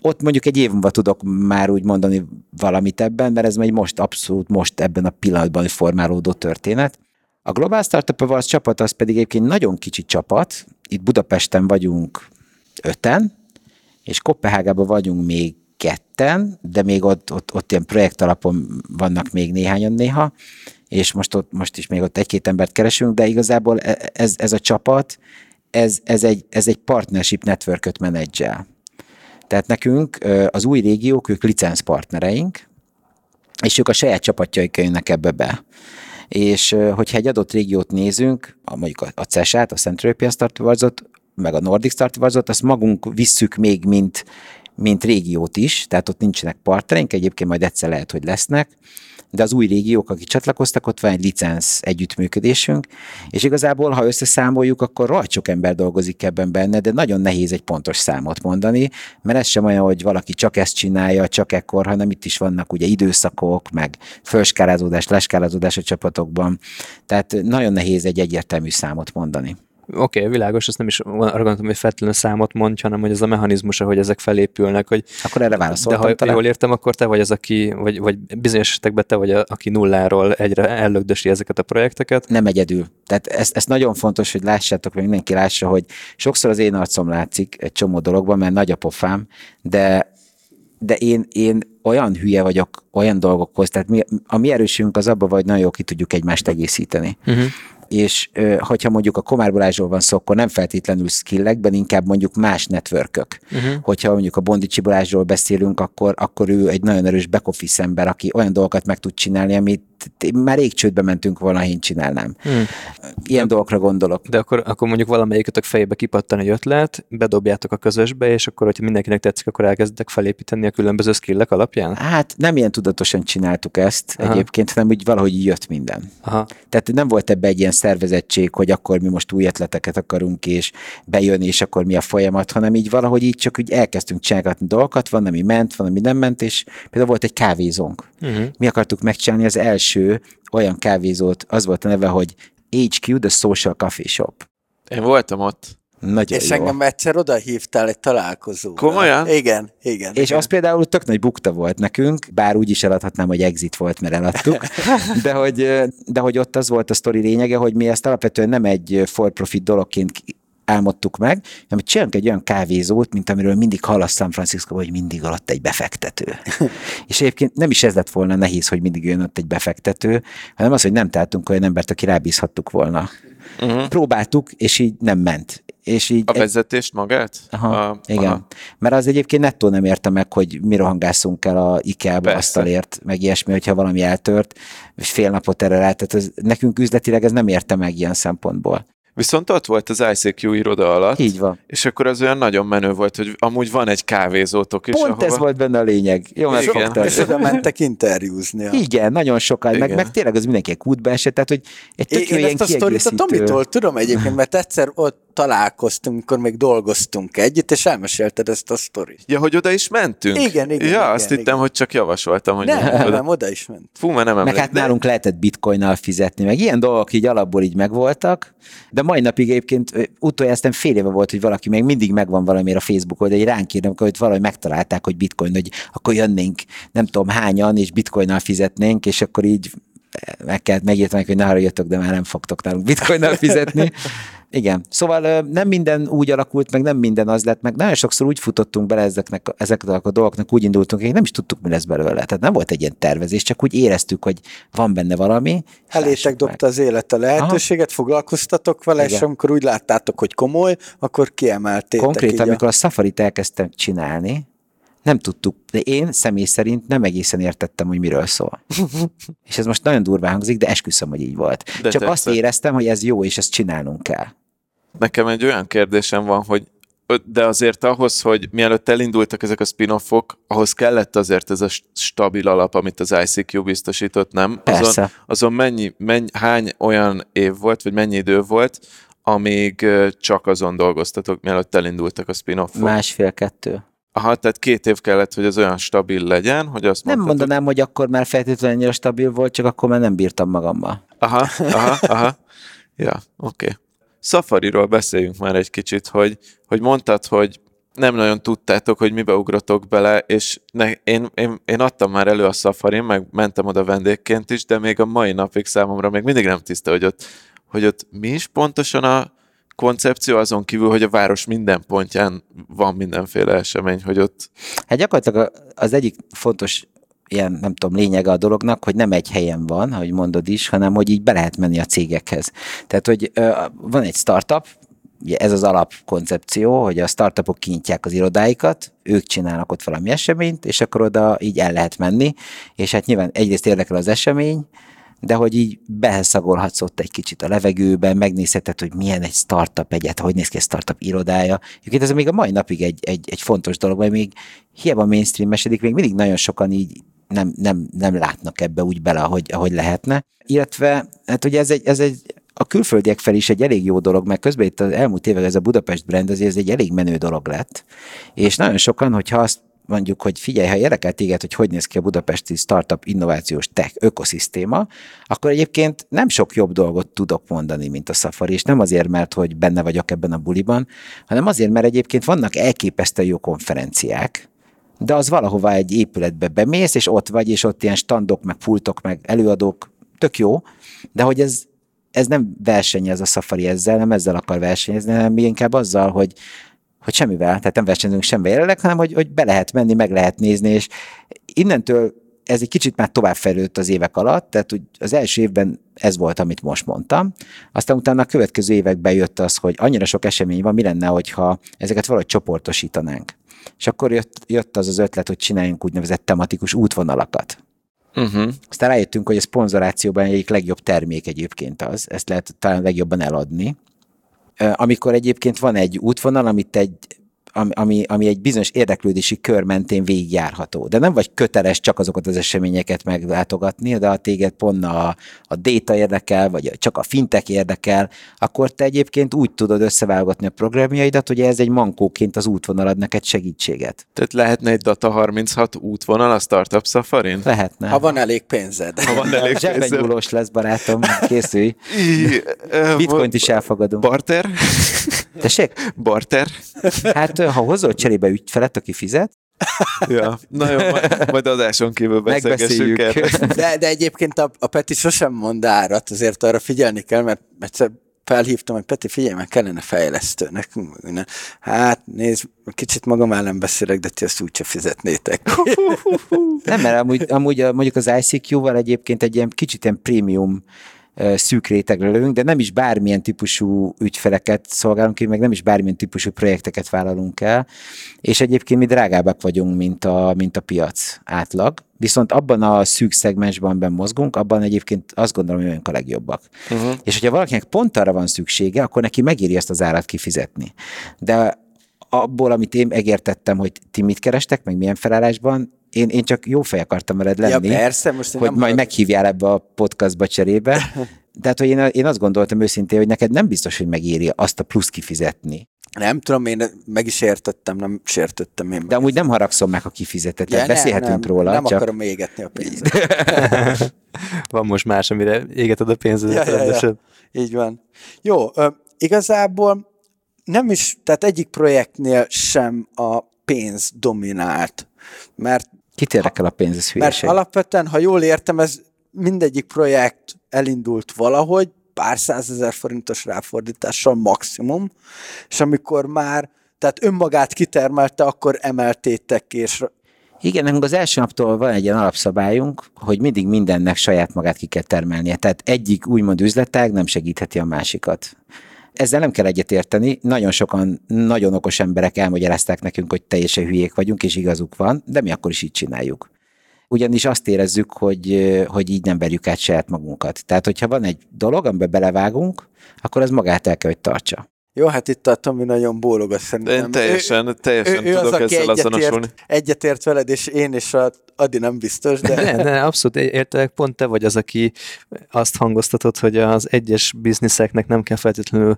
ott mondjuk egy év múlva tudok már úgy mondani valamit ebben, mert ez még most abszolút most ebben a pillanatban formálódó történet. A Global Startup Awards csapat az pedig egyébként nagyon kicsi csapat, itt Budapesten vagyunk öten, és Kopenhágában vagyunk még ketten, de még ott, ott, ott ilyen projekt alapon vannak még néhányan néha, és most, ott, most is még ott egy-két embert keresünk, de igazából e, ez, ez a csapat, ez, ez, egy, ez egy partnership networköt menedzsel. Tehát nekünk az új régiók, ők licenszpartnereink, és ők a saját csapatjaik jönnek ebbe be. És hogyha egy adott régiót nézünk, mondjuk a CESÁT, a Central European Startup meg a Nordic Startup azt magunk visszük még, mint, mint régiót is, tehát ott nincsenek partnereink, egyébként majd egyszer lehet, hogy lesznek, de az új régiók, akik csatlakoztak, ott van egy licensz együttműködésünk, és igazából, ha összeszámoljuk, akkor rohadt sok ember dolgozik ebben benne, de nagyon nehéz egy pontos számot mondani, mert ez sem olyan, hogy valaki csak ezt csinálja, csak ekkor, hanem itt is vannak ugye időszakok, meg felskálázódás, leskálázódás a csapatokban, tehát nagyon nehéz egy egyértelmű számot mondani. Oké, okay, világos, azt nem is arra gondoltam, hogy feltétlenül számot mondj, hanem hogy ez a mechanizmus, hogy ezek felépülnek. Hogy, akkor erre válaszoltam. De ha talán. jól értem, akkor te vagy az, aki, vagy, vagy bizonyos esetekben te vagy, a, aki nulláról egyre ellögdösi ezeket a projekteket. Nem egyedül. Tehát ez, ez nagyon fontos, hogy lássátok, hogy mindenki lássa, hogy sokszor az én arcom látszik egy csomó dologban, mert nagy a pofám, de de én, én olyan hülye vagyok olyan dolgokhoz, tehát mi, a mi erősünk az abban, hogy nagyon jó ki tudjuk egymást egészíteni. Uh-huh és hogyha mondjuk a Komár Balázsról van szó, akkor nem feltétlenül skillekben, inkább mondjuk más networkök. Uh-huh. Hogyha mondjuk a Bondicsi Balázsról beszélünk, akkor, akkor ő egy nagyon erős back office ember, aki olyan dolgokat meg tud csinálni, amit már rég csődbe mentünk volna, ha én csinálnám. Hmm. Ilyen dolgokra gondolok. De akkor, akkor mondjuk valamelyikötök fejébe kipattan egy ötlet, bedobjátok a közösbe, és akkor, hogyha mindenkinek tetszik, akkor elkezdetek felépíteni a különböző skillek alapján? Hát nem ilyen tudatosan csináltuk ezt Aha. Egyébként, hanem úgy valahogy jött minden. Aha. Tehát nem volt ebbe egy ilyen szervezettség, hogy akkor mi most új ötleteket akarunk, és bejönni, és akkor mi a folyamat, hanem így valahogy így csak úgy elkezdtünk csinálgatni dolgokat, van, ami ment, van, ami nem ment, és például volt egy kávézónk. Uh-huh. Mi akartuk megcsinálni az első olyan kávézót, az volt a neve, hogy HQ, The Social Coffee Shop. Én voltam ott. Nagyon És jó. engem egyszer oda hívtál egy találkozóra. Komolyan? Igen, igen. És igen. az például tök nagy bukta volt nekünk, bár úgy is eladhatnám, hogy exit volt, mert eladtuk, de hogy, de hogy ott az volt a sztori lényege, hogy mi ezt alapvetően nem egy for-profit dologként álmodtuk meg, hanem csinálunk egy olyan kávézót, mint amiről mindig hallasz San francisco hogy mindig alatt egy befektető. és egyébként nem is ez lett volna nehéz, hogy mindig jön ott egy befektető, hanem az, hogy nem találtunk olyan embert, aki rábízhattuk volna. Uh-huh. Próbáltuk, és így nem ment. És így A vezetést magát? Aha, a, igen. Aha. Mert az egyébként nettó nem érte meg, hogy mi rohangászunk el a IKEA-ba asztalért, meg ilyesmi, hogyha valami eltört, és fél napot erre rá. Tehát nekünk üzletileg ez nem érte meg ilyen szempontból. Viszont ott volt az ICQ iroda alatt, Így van. és akkor az olyan nagyon menő volt, hogy amúgy van egy kávézótok is, Pont ahova... ez volt benne a lényeg. Jó, Igen. megfogtad. És oda mentek interjúzni. Igen, nagyon sokan, meg, Igen. meg tényleg az mindenki egy kútba esett, tehát hogy egy tök Én ilyen ezt a sztorit a. Tomitól tudom egyébként, mert egyszer ott találkoztunk, amikor még dolgoztunk együtt, és elmesélted ezt a sztorit. Ja, hogy oda is mentünk? Igen, igen, Ja, igen, azt hittem, igen. hogy csak javasoltam, hogy Nem, nem, oda. nem, oda is ment. Fú, mert nem Meg emlékszem. hát nálunk lehetett bitcoinnal fizetni, meg ilyen dolgok így alapból így megvoltak, de mai napig egyébként utoljára aztán fél éve volt, hogy valaki még mindig megvan valamiért a Facebookon, de egy ránk írnak, hogy valahogy megtalálták, hogy bitcoin, hogy akkor jönnénk, nem tudom hányan, és bitcoinnal fizetnénk, és akkor így eh, meg kellett megírtam, hogy ne haragudjatok, de már nem fogtok nálunk bitcoinnal fizetni. Igen. Szóval nem minden úgy alakult, meg nem minden az lett, meg nagyon sokszor úgy futottunk bele ezeknek, ezeknek a dolgoknak, úgy indultunk, hogy nem is tudtuk, mi lesz belőle. Tehát nem volt egy ilyen tervezés, csak úgy éreztük, hogy van benne valami. Elétek lássuk meg. dobta az élet a lehetőséget, foglalkoztatok vele, és Igen. amikor úgy láttátok, hogy komoly, akkor kiemeltétek Konkrétan, a- amikor a Safari-t elkezdtem csinálni, nem tudtuk, de én személy szerint nem egészen értettem, hogy miről szól. és ez most nagyon durván hangzik, de esküszöm, hogy így volt. De De Csak tetszett. azt éreztem, hogy ez jó, és ezt csinálnunk kell. Nekem egy olyan kérdésem van, hogy de azért ahhoz, hogy mielőtt elindultak ezek a spin-offok, ahhoz kellett azért ez a st- stabil alap, amit az ICQ biztosított, nem? Azon, Persze. azon mennyi, mennyi, hány olyan év volt, vagy mennyi idő volt, amíg csak azon dolgoztatok, mielőtt elindultak a spin-offok? Másfél-kettő. Aha, tehát két év kellett, hogy az olyan stabil legyen, hogy azt Nem mondtad, mondanám, hogy akkor már feltétlenül annyira stabil volt, csak akkor már nem bírtam magammal. Aha, aha, aha. Ja, oké. Okay. Safariról beszéljünk már egy kicsit, hogy, hogy mondtad, hogy nem nagyon tudtátok, hogy mibe ugrotok bele, és ne, én, én, én adtam már elő a Safari, meg mentem oda vendégként is, de még a mai napig számomra még mindig nem tiszta, hogy ott, hogy ott mi is pontosan a koncepció, azon kívül, hogy a város minden pontján van mindenféle esemény, hogy ott Hát gyakorlatilag az egyik fontos ilyen, nem tudom, lényege a dolognak, hogy nem egy helyen van, ahogy mondod is, hanem hogy így be lehet menni a cégekhez. Tehát, hogy van egy startup, ugye ez az alapkoncepció, hogy a startupok kinyitják az irodáikat, ők csinálnak ott valami eseményt, és akkor oda így el lehet menni, és hát nyilván egyrészt érdekel az esemény, de hogy így beheszagolhatsz ott egy kicsit a levegőben, megnézheted, hogy milyen egy startup egyet, hogy néz ki egy startup irodája. Egyébként ez még a mai napig egy, egy, egy fontos dolog, mert még hiába mainstreamesedik, még mindig nagyon sokan így nem, nem, nem látnak ebbe úgy bele, ahogy, ahogy lehetne. Illetve, hát ugye ez egy, ez egy a külföldiek fel is egy elég jó dolog, mert közben itt az elmúlt évek ez a Budapest brand, azért ez egy elég menő dolog lett. És nagyon sokan, hogyha azt mondjuk, hogy figyelj, ha érdekel téged, hogy hogy néz ki a budapesti startup innovációs tech ökoszisztéma, akkor egyébként nem sok jobb dolgot tudok mondani, mint a Safari, és nem azért, mert hogy benne vagyok ebben a buliban, hanem azért, mert egyébként vannak elképesztően jó konferenciák, de az valahova egy épületbe bemész, és ott vagy, és ott ilyen standok, meg pultok, meg előadók, tök jó, de hogy ez, ez nem versenyez a Safari ezzel, nem ezzel akar versenyezni, hanem még inkább azzal, hogy, hogy semmivel, tehát nem versenyzünk semmivel jelenleg, hanem hogy, hogy be lehet menni, meg lehet nézni, és innentől ez egy kicsit már továbbfejlődött az évek alatt, tehát úgy az első évben ez volt, amit most mondtam. Aztán utána a következő években jött az, hogy annyira sok esemény van, mi lenne, hogyha ezeket valahogy csoportosítanánk. És akkor jött, jött az az ötlet, hogy csináljunk úgynevezett tematikus útvonalakat. Uh-huh. Aztán rájöttünk, hogy a szponzorációban egyik legjobb termék egyébként az, ezt lehet talán legjobban eladni. Amikor egyébként van egy útvonal, amit egy ami, ami egy bizonyos érdeklődési kör mentén végigjárható. De nem vagy köteles csak azokat az eseményeket meglátogatni, de ha téged pont a, a data érdekel, vagy csak a fintek érdekel, akkor te egyébként úgy tudod összeválogatni a programjaidat, hogy ez egy mankóként az útvonal ad neked segítséget. Tehát lehetne egy Data 36 útvonal a Startup Safari-n? Lehetne. Ha van elég pénzed. Ha van elég pénzed. lesz, barátom, készülj. Bitcoint is elfogadom. Barter? Tessék? Barter? Hát, ha hozol cserébe ügyfelet, aki fizet, ja, na jó, majd, majd adáson kívül beszélgessünk De, de egyébként a, a Peti sosem mond árat, azért arra figyelni kell, mert egyszer felhívtam, hogy Peti, figyelj, meg kellene fejlesztőnek. Hát nézd, kicsit magam ellen beszélek, de ti ezt úgyse fizetnétek. Nem, mert amúgy, amúgy mondjuk az ICQ-val egyébként egy ilyen kicsit ilyen prémium szűk rétegre lövünk, de nem is bármilyen típusú ügyfeleket szolgálunk ki, meg nem is bármilyen típusú projekteket vállalunk el, és egyébként mi drágábbak vagyunk, mint a, mint a piac átlag, viszont abban a szűk szegmensben ben mozgunk, abban egyébként azt gondolom, hogy a legjobbak. Uh-huh. És hogyha valakinek pont arra van szüksége, akkor neki megéri ezt az árat kifizetni. De abból, amit én megértettem, hogy ti mit kerestek, meg milyen felállásban, én, én csak jó fej akartam veled lenni. Ja, persze, most hogy majd hallott. meghívjál ebbe a podcastba cserébe. Tehát, hogy én, én azt gondoltam őszintén, hogy neked nem biztos, hogy megéri azt a plusz kifizetni. Nem tudom, én meg is értettem, nem sértettem én. De amúgy nem haragszom meg, ha kifizeted, ja, beszélhetünk nem, róla. Nem csak... akarom égetni a pénzt. van most más, amire égeted a pénzedet. Ja, ja, ja. Így van. Jó, ö, igazából nem is, tehát egyik projektnél sem a pénz dominált, mert Kit érdekel a pénz, ez Mert alapvetően, ha jól értem, ez mindegyik projekt elindult valahogy, pár százezer forintos ráfordítással maximum, és amikor már, tehát önmagát kitermelte, akkor emeltétek, és igen, nekünk az első naptól van egy ilyen alapszabályunk, hogy mindig mindennek saját magát ki kell termelnie. Tehát egyik úgymond üzletág nem segítheti a másikat ezzel nem kell egyetérteni. Nagyon sokan, nagyon okos emberek elmagyarázták nekünk, hogy teljesen hülyék vagyunk, és igazuk van, de mi akkor is így csináljuk. Ugyanis azt érezzük, hogy, hogy így nem verjük át saját magunkat. Tehát, hogyha van egy dolog, amiben belevágunk, akkor az magát el kell, hogy tartsa. Jó, hát itt a Tomi nagyon bólogat szerintem. Én teljesen, ő, teljesen ő, tudok ő az, ezzel azonosulni. Egyetért veled, és én is a Adi nem biztos, de... Ne, ne, abszolút értelek, pont te vagy az, aki azt hangoztatod, hogy az egyes bizniszeknek nem kell feltétlenül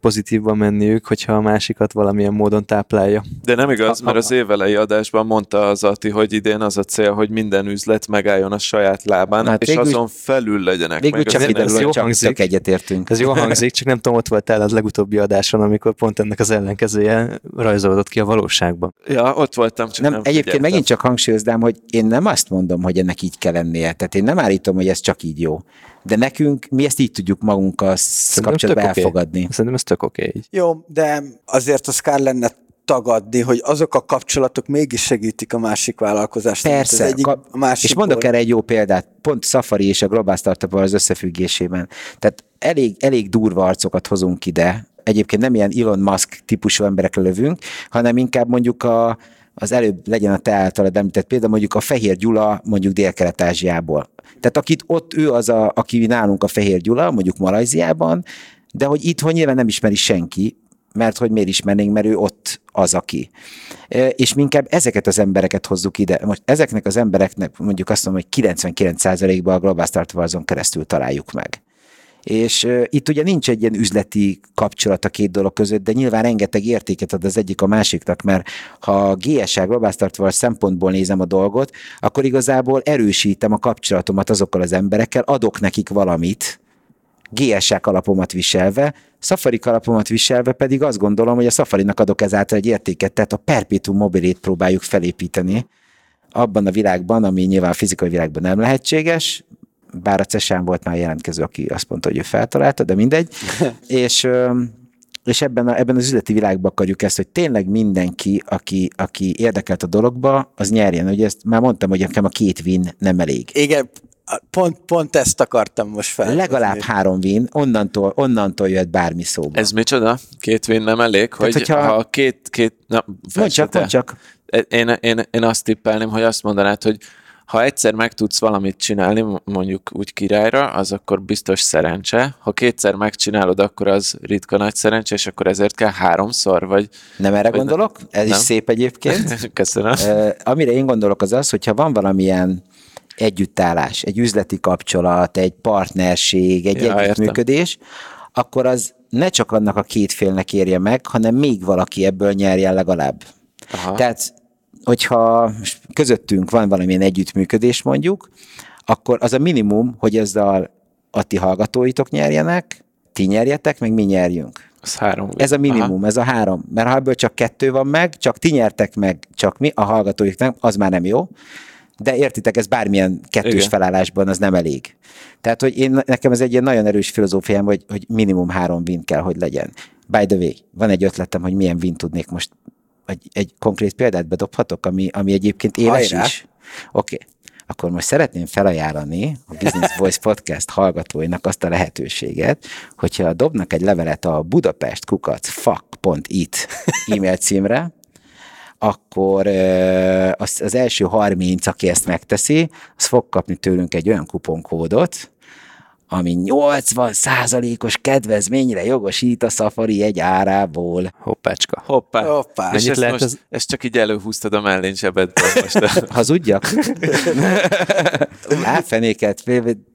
pozitívban menniük, hogyha a másikat valamilyen módon táplálja. De nem igaz, mert az évelei adásban mondta az Ati, hogy idén az a cél, hogy minden üzlet megálljon a saját lábán, hát és végül, azon felül legyenek végül meg. Csak, az ez jó csak, hangzik. csak egyetértünk. Ez jó hangzik, csak nem tudom, ott voltál az legutóbbi adáson, amikor pont ennek az ellenkezője rajzolódott ki a valóságban. Ja, ott voltam, csak nem, nem Egyébként figyeltem. megint csak hangsúlyoznám, hogy én nem azt mondom, hogy ennek így kell lennie. Tehát én nem állítom, hogy ez csak így jó de nekünk mi ezt így tudjuk magunkkal kapcsolatban elfogadni. Okay. Szerintem ez tök oké. Okay. Jó, de azért az kell lenne tagadni, hogy azok a kapcsolatok mégis segítik a másik vállalkozást. Persze, egyik, a másik és mondok erre egy jó példát, pont Safari és a Global startup az összefüggésében. Tehát elég, elég durva arcokat hozunk ide, egyébként nem ilyen Elon Musk típusú emberekre lövünk, hanem inkább mondjuk a, az előbb legyen a te általad említett példa, mondjuk a Fehér Gyula mondjuk Dél-Kelet-Ázsiából. Tehát akit ott ő az, a, aki nálunk a Fehér Gyula, mondjuk Malajziában, de hogy itthon nyilván nem ismeri senki, mert hogy miért ismernénk, mert ő ott az, aki. És mi inkább ezeket az embereket hozzuk ide. Most ezeknek az embereknek mondjuk azt mondom, hogy 99%-ban a Global Startup keresztül találjuk meg. És itt ugye nincs egy ilyen üzleti kapcsolat a két dolog között, de nyilván rengeteg értéket ad az egyik a másiknak, mert ha GSA Global Start szempontból nézem a dolgot, akkor igazából erősítem a kapcsolatomat azokkal az emberekkel, adok nekik valamit, GSA kalapomat viselve, Safari kalapomat viselve pedig azt gondolom, hogy a Safari-nak adok ezáltal egy értéket, tehát a perpetuum mobilét próbáljuk felépíteni abban a világban, ami nyilván a fizikai világban nem lehetséges, bár a Cesán volt már jelentkező, aki azt mondta, hogy ő feltalálta, de mindegy. és és ebben, a, ebben az üzleti világban akarjuk ezt, hogy tényleg mindenki, aki, aki érdekelt a dologba, az nyerjen. Ugye ezt már mondtam, hogy nekem a két win nem elég. Igen, pont, pont ezt akartam most fel. Legalább három win, onnantól, onnantól jöhet bármi szóba. Ez micsoda? Két win nem elég? Tehát, hogy hogyha... ha két, két, na, mondd csak, mondd csak. Én, én, én, én azt tippelném, hogy azt mondanád, hogy ha egyszer meg tudsz valamit csinálni, mondjuk úgy királyra, az akkor biztos szerencse. Ha kétszer megcsinálod, akkor az ritka nagy szerencse, és akkor ezért kell háromszor, vagy... Nem erre vagy gondolok, ez nem. is szép egyébként. Köszönöm. Ö, amire én gondolok az az, hogyha van valamilyen együttállás, egy üzleti kapcsolat, egy partnerség, egy Ja, együttműködés, akkor az ne csak annak a két félnek érje meg, hanem még valaki ebből nyerjen legalább. Aha. Tehát, hogyha közöttünk van valamilyen együttműködés mondjuk, akkor az a minimum, hogy ezzel a ti hallgatóitok nyerjenek, ti nyerjetek, meg mi nyerjünk. Az három. Ez a minimum, Aha. ez a három. Mert ha ebből csak kettő van meg, csak ti nyertek meg, csak mi, a hallgatóik nem, az már nem jó. De értitek, ez bármilyen kettős Igen. felállásban az nem elég. Tehát, hogy én, nekem ez egy ilyen nagyon erős filozófiám, hogy, hogy minimum három win kell, hogy legyen. By the way, van egy ötletem, hogy milyen win tudnék most, egy, egy konkrét példát bedobhatok, ami, ami egyébként éles Hajrá! is. Oké. Okay. Akkor most szeretném felajánlani a Business Voice Podcast hallgatóinak azt a lehetőséget, hogyha dobnak egy levelet a Budapest kukac fuck.it e-mail címre, akkor az, az első 30, aki ezt megteszi, az fog kapni tőlünk egy olyan kuponkódot, ami 80% os kedvezményre jogosít a Safari egy árából. Hoppácska. Hoppá. Hoppá. És ezt, lehet most, ez- ezt csak így előhúztad a mellén zsebedből most. Hazudjak? Áfenéket,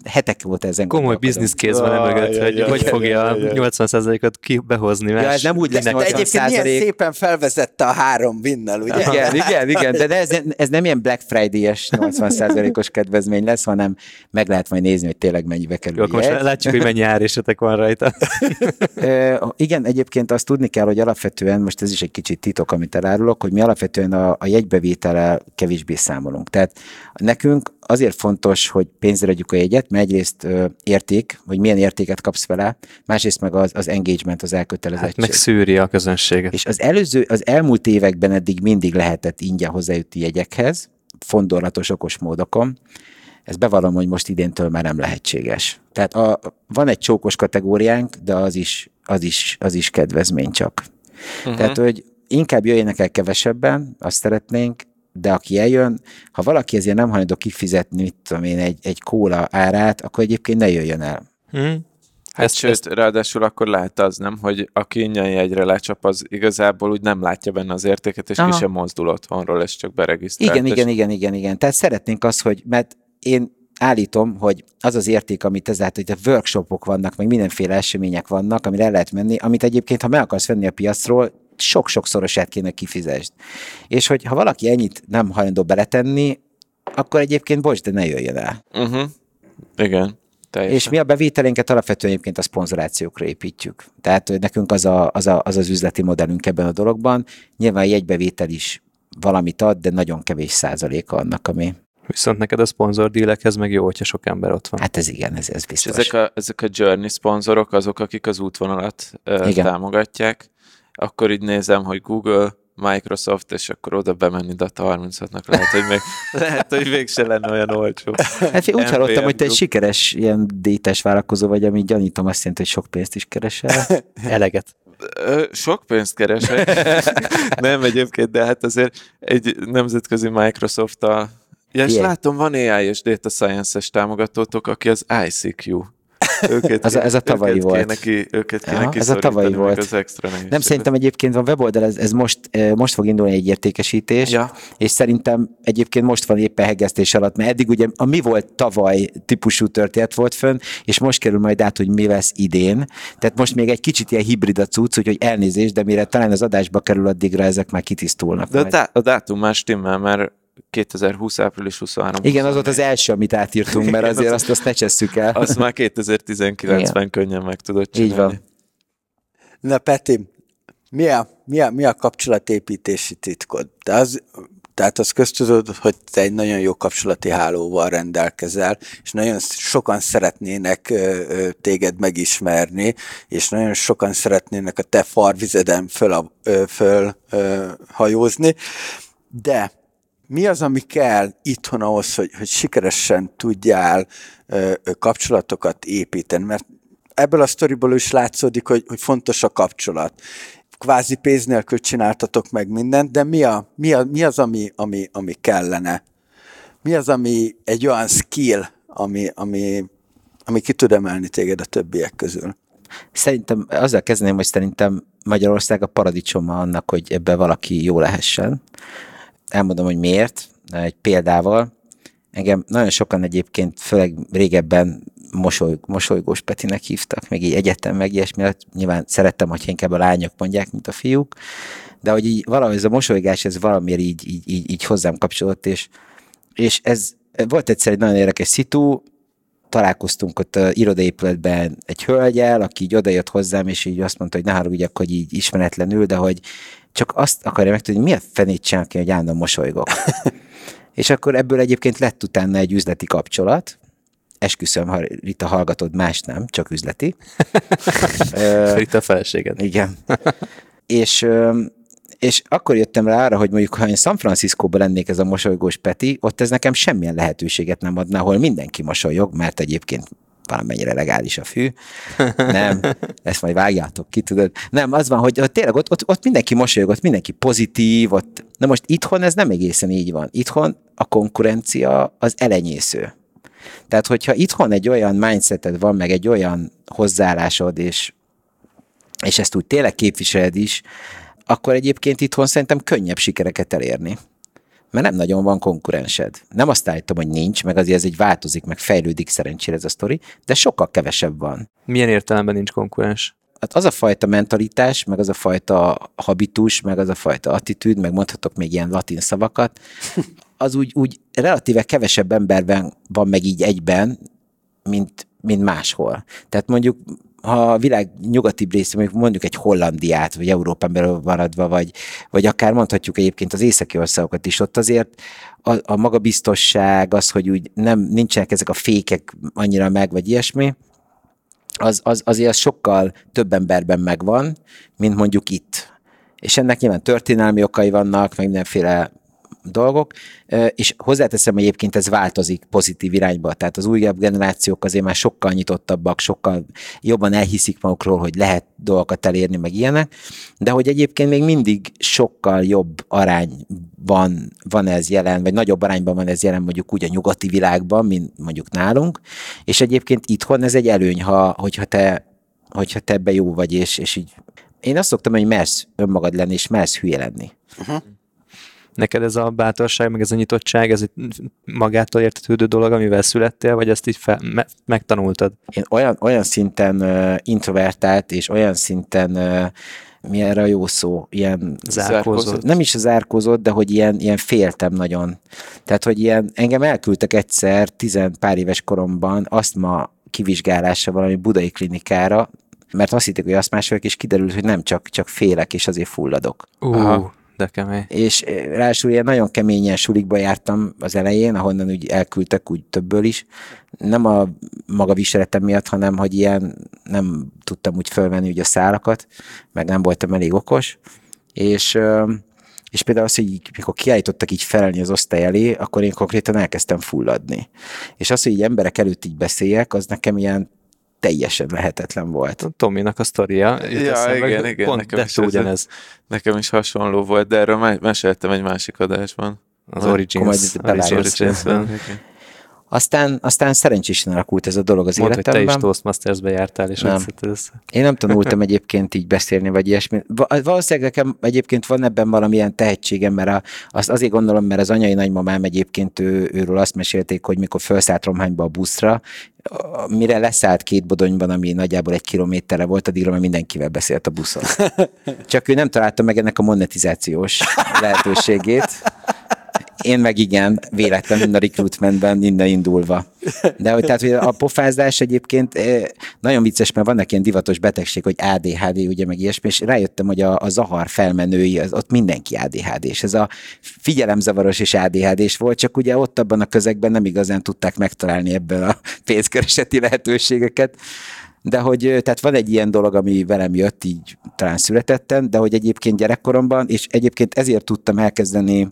hetek volt ezen Komoly business case van emögött, hogy hogy fogja a 80%-ot ki behozni. Ja, ez nem úgy lesz, De 80 egyébként milyen szépen felvezette a három vinnel, ugye? Igen, igen, igen, de ez, ez nem ilyen Black Friday-es 80%-os kedvezmény lesz, hanem meg lehet majd nézni, hogy tényleg mennyibe kerül. Jó, akkor most jegy. látjuk, hogy mennyi árésetek van rajta. Ö, igen, egyébként azt tudni kell, hogy alapvetően, most ez is egy kicsit titok, amit elárulok, hogy mi alapvetően a, a jegybevétele kevésbé számolunk. Tehát nekünk azért fontos, hogy pénzre adjuk a jegyet, mert egyrészt ö, érték, hogy milyen értéket kapsz vele, másrészt meg az, az engagement, az Hát elkötelezettség. meg szűri a közönséget. És az előző, az elmúlt években eddig mindig lehetett ingyen hozzájutni jegyekhez, fondorlatos, okos módokon. Ez bevallom, hogy most idéntől már nem lehetséges. Tehát a, van egy csókos kategóriánk, de az is, az is, az is kedvezmény csak. Uh-huh. Tehát, hogy inkább jöjjenek el kevesebben, azt szeretnénk, de aki eljön, ha valaki ezért nem hajlandó kifizetni, mit tudom én, egy, egy kóla árát, akkor egyébként ne jöjjön el. Hm? Hát Ezt- sőt, ezt... ráadásul akkor lehet az, nem, hogy aki ingyen jegyre lecsap, az igazából úgy nem látja benne az értéket, és Aha. Ki sem mozdul otthonról, és csak beregisztrált. Igen, és... igen, igen, igen, igen. Tehát szeretnénk az, hogy, mert én állítom, hogy az az érték, amit ezáltal, hogy a workshopok vannak, meg mindenféle események vannak, amire el lehet menni, amit egyébként, ha meg akarsz venni a piacról, sok-sokszorosát kéne kifizesd. És hogy ha valaki ennyit nem hajlandó beletenni, akkor egyébként bocs, de ne jöjjön el. Uh-huh. Igen, teljesen. És mi a bevételénket alapvetően egyébként a szponzorációkra építjük. Tehát nekünk az, a, az, a, az az üzleti modellünk ebben a dologban. Nyilván a jegybevétel is valamit ad, de nagyon kevés százaléka annak, ami... Viszont neked a szponzor dílekhez meg jó, hogyha sok ember ott van. Hát ez igen, ez, ez biztos. ezek a, ezek a Journey szponzorok, azok, akik az útvonalat uh, Igen. támogatják, akkor így nézem, hogy Google, Microsoft, és akkor oda bemenni Data 36-nak lehet, hogy még, lehet, hogy mégse lenne olyan olcsó. Hát én úgy NPM hallottam, hogy te egy sikeres ilyen détes vállalkozó vagy, ami gyanítom azt jelenti, hogy sok pénzt is keresel. Eleget. Sok pénzt keresek. Nem egyébként, de hát azért egy nemzetközi Microsoft-tal Ja, és Ilyen. látom, van AI és Data Science-es támogatótok, aki az ICQ. Őket a- ez a tavalyi őket volt. Kéne ki, őket kéne Ja, ez a tavalyi volt. Az extra Nem nehézséget. szerintem egyébként van weboldal, ez, ez most, most fog indulni egy értékesítés, Ja. és szerintem egyébként most van éppen hegesztés alatt, mert eddig ugye a mi volt tavaly típusú történet volt fönn, és most kerül majd át, hogy mi lesz idén. Tehát most még egy kicsit ilyen hibrid a cucc, úgyhogy elnézést, de mire talán az adásba kerül addigra, ezek már kitisztulnak. De a, majd. a dátum már stimmel, mert 2020. április 23. Igen, az volt az első, amit átírtunk, mert Igen, azért az- azt, azt ne csesszük el. Azt már 2019-ben könnyen meg tudod Így csinálni. van. Na Peti, mi a, mi a, mi a kapcsolatépítési titkod? De az, tehát az köztudod, hogy te egy nagyon jó kapcsolati hálóval rendelkezel, és nagyon sokan szeretnének téged megismerni, és nagyon sokan szeretnének a te farvizeden föl, föl hajózni, de mi az, ami kell itthon ahhoz, hogy, hogy sikeresen tudjál ö, kapcsolatokat építeni? Mert ebből a sztoriból is látszódik, hogy, hogy fontos a kapcsolat. Kvázi pénz nélkül csináltatok meg mindent, de mi, a, mi, a, mi az, ami, ami, ami kellene? Mi az, ami egy olyan skill, ami, ami, ami ki tud emelni téged a többiek közül? Szerintem azzal kezdeném, hogy szerintem Magyarország a paradicsoma annak, hogy ebben valaki jó lehessen. Elmondom, hogy miért. Egy példával. Engem nagyon sokan egyébként, főleg régebben mosoly, mosolygós Petinek hívtak, meg így egyetem, meg ilyesmi, nyilván szerettem, hogy inkább a lányok mondják, mint a fiúk, de hogy így valahogy ez a mosolygás, ez valamiért így, így, így, így hozzám kapcsolódott, és, és ez volt egyszer egy nagyon érdekes szitu, találkoztunk ott a irodaépületben egy hölgyel, aki így odajött hozzám, és így azt mondta, hogy ne haragudjak, hogy így ismeretlenül, de hogy csak azt akarja megtudni, hogy mi a fenét csinálok, hogy állandóan mosolygok. és akkor ebből egyébként lett utána egy üzleti kapcsolat, esküszöm, ha Rita hallgatod, más nem, csak üzleti. Rita felséged. Igen. és és akkor jöttem rá arra, hogy mondjuk, ha én San Franciscóban lennék ez a mosolygós Peti, ott ez nekem semmilyen lehetőséget nem adna, ahol mindenki mosolyog, mert egyébként valamennyire legális a fű. Nem, ezt majd vágjátok ki, tudod. Nem, az van, hogy ott, tényleg ott, ott, ott mindenki mosolyog, mindenki pozitív, ott... Na most itthon ez nem egészen így van. Itthon a konkurencia az elenyésző. Tehát, hogyha itthon egy olyan mindseted van, meg egy olyan hozzáállásod, és, és ezt úgy tényleg képviseled is, akkor egyébként itthon szerintem könnyebb sikereket elérni. Mert nem nagyon van konkurensed. Nem azt állítom, hogy nincs, meg azért ez egy változik, meg fejlődik szerencsére ez a sztori, de sokkal kevesebb van. Milyen értelemben nincs konkurens? Hát az a fajta mentalitás, meg az a fajta habitus, meg az a fajta attitűd, meg mondhatok még ilyen latin szavakat, az úgy, úgy relatíve kevesebb emberben van meg így egyben, mint, mint máshol. Tehát mondjuk ha a világ nyugati része, mondjuk egy Hollandiát, vagy Európán belül maradva, vagy, vagy akár mondhatjuk egyébként az északi országokat is, ott azért a, a magabiztosság, az, hogy úgy nem, nincsenek ezek a fékek annyira meg, vagy ilyesmi, az, az, azért az sokkal több emberben megvan, mint mondjuk itt. És ennek nyilván történelmi okai vannak, meg mindenféle dolgok, és hozzáteszem, hogy egyébként ez változik pozitív irányba, tehát az újabb generációk azért már sokkal nyitottabbak, sokkal jobban elhiszik magukról, hogy lehet dolgokat elérni, meg ilyenek, de hogy egyébként még mindig sokkal jobb arány van, van ez jelen, vagy nagyobb arányban van ez jelen mondjuk úgy a nyugati világban, mint mondjuk nálunk, és egyébként itthon ez egy előny, ha, hogyha te hogyha te ebbe jó vagy, és, és így. Én azt szoktam, hogy mersz önmagad lenni, és mersz hülye lenni. Uh-huh neked ez a bátorság, meg ez a nyitottság, ez egy magától értetődő dolog, amivel születtél, vagy ezt így fel, me, megtanultad? Én olyan, olyan szinten uh, introvertált, és olyan szinten uh, mi erre a jó szó, ilyen zárkózott. Nem is zárkózott, de hogy ilyen, ilyen féltem nagyon. Tehát, hogy ilyen, engem elküldtek egyszer, tizen pár éves koromban, azt ma kivizsgálásra valami budai klinikára, mert azt hitték, hogy azt másolják, és kiderült, hogy nem csak, csak félek, és azért fulladok. Uh de kemény. És eh, ráadásul ilyen nagyon keményen sulikba jártam az elején, ahonnan úgy elküldtek úgy többből is. Nem a maga viseletem miatt, hanem hogy ilyen nem tudtam úgy fölvenni úgy a szárakat, meg nem voltam elég okos. És és például az, hogy mikor kiállítottak így felelni az osztály elé, akkor én konkrétan elkezdtem fulladni. És az, hogy így emberek előtt így beszéljek, az nekem ilyen teljesen lehetetlen volt. Tominak a sztoria. Ja, igen, igen. Pont nekem is ugyanez. Nekem is hasonló volt, de erről meséltem egy másik adásban. Az Origins. Origins-ben. Aztán, aztán szerencsésen alakult ez a dolog az Mondd, életemben. hogy te is Toastmasters-be jártál, és nem. össze. Én nem tanultam egyébként így beszélni, vagy ilyesmi. Valószínűleg nekem egyébként van ebben valamilyen tehetségem, mert a, azt azért gondolom, mert az anyai nagymamám egyébként ő, őről azt mesélték, hogy mikor felszállt Romhányba a buszra, mire leszállt két bodonyban, ami nagyjából egy kilométerre volt, addigra már mindenkivel beszélt a buszon. Csak ő nem találta meg ennek a monetizációs lehetőségét. Én meg igen, véletlenül a recruitmentben innen indulva. De hogy, tehát, hogy a pofázás egyébként eh, nagyon vicces, mert vannak ilyen divatos betegség, hogy ADHD, ugye meg ilyesmi, és rájöttem, hogy a, a Zahar felmenői, az, ott mindenki ADHD, és ez a figyelemzavaros és adhd volt, csak ugye ott abban a közegben nem igazán tudták megtalálni ebből a pénzkereseti lehetőségeket. De hogy, tehát van egy ilyen dolog, ami velem jött, így talán születettem, de hogy egyébként gyerekkoromban, és egyébként ezért tudtam elkezdeni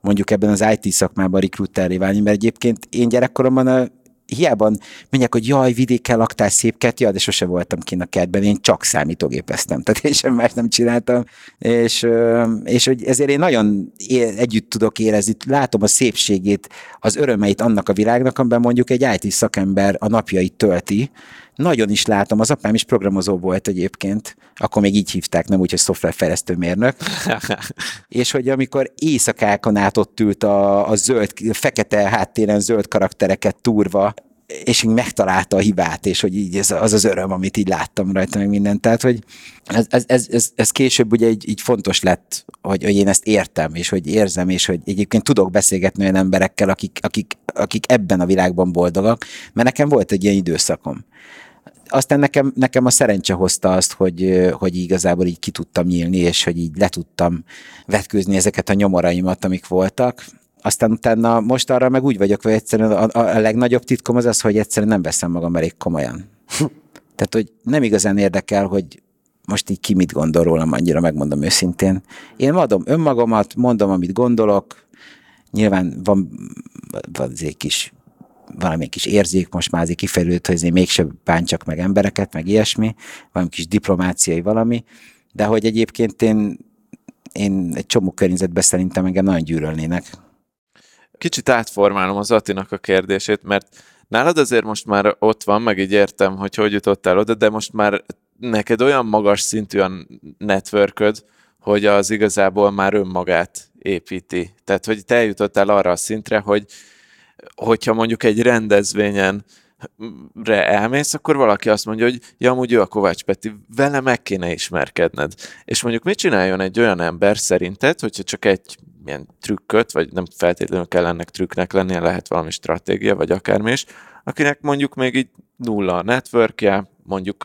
mondjuk ebben az IT szakmában rekrutteré válni, mert egyébként én gyerekkoromban hiába mondják, hogy jaj, vidéken laktál szép kert, ja, de sose voltam kint a kertben, én csak számítógépeztem, tehát én sem más nem csináltam, és, és hogy ezért én nagyon együtt tudok érezni, látom a szépségét, az örömeit annak a világnak, amiben mondjuk egy IT szakember a napjait tölti, nagyon is látom, az apám is programozó volt egyébként, akkor még így hívták, nem úgy, hogy szoftverfejlesztő mérnök. és hogy amikor éjszakákon át ott ült a, a zöld, fekete háttéren zöld karaktereket túrva, és így megtalálta a hibát, és hogy így ez az az öröm, amit így láttam rajta, meg mindent. Tehát, hogy ez, ez, ez, ez, ez később ugye így, így fontos lett, hogy, hogy én ezt értem, és hogy érzem, és hogy egyébként tudok beszélgetni olyan emberekkel, akik, akik, akik ebben a világban boldogak, mert nekem volt egy ilyen időszakom aztán nekem, nekem a szerencse hozta azt, hogy, hogy igazából így ki tudtam nyílni, és hogy így le tudtam vetkőzni ezeket a nyomoraimat, amik voltak. Aztán utána most arra meg úgy vagyok, hogy egyszerűen a, a legnagyobb titkom az az, hogy egyszerűen nem veszem magam elég komolyan. Tehát, hogy nem igazán érdekel, hogy most így ki mit gondol rólam, annyira megmondom őszintén. Én adom önmagamat, mondom, amit gondolok, nyilván van, van egy kis valamilyen kis érzék most már azért kifejlődött, hogy azért mégsem bántsak meg embereket, meg ilyesmi, valami kis diplomáciai valami, de hogy egyébként én, én egy csomó környezetben szerintem engem nagyon gyűlölnének. Kicsit átformálom az Atinak a kérdését, mert nálad azért most már ott van, meg így értem, hogy hogy jutottál oda, de most már neked olyan magas szintű a networköd, hogy az igazából már önmagát építi. Tehát, hogy te eljutottál arra a szintre, hogy hogyha mondjuk egy rendezvényen re elmész, akkor valaki azt mondja, hogy ja, amúgy ő a Kovács Peti, vele meg kéne ismerkedned. És mondjuk mit csináljon egy olyan ember szerinted, hogyha csak egy ilyen trükköt, vagy nem feltétlenül kell ennek trükknek lennie, lehet valami stratégia, vagy akármi is, akinek mondjuk még így nulla a networkje, mondjuk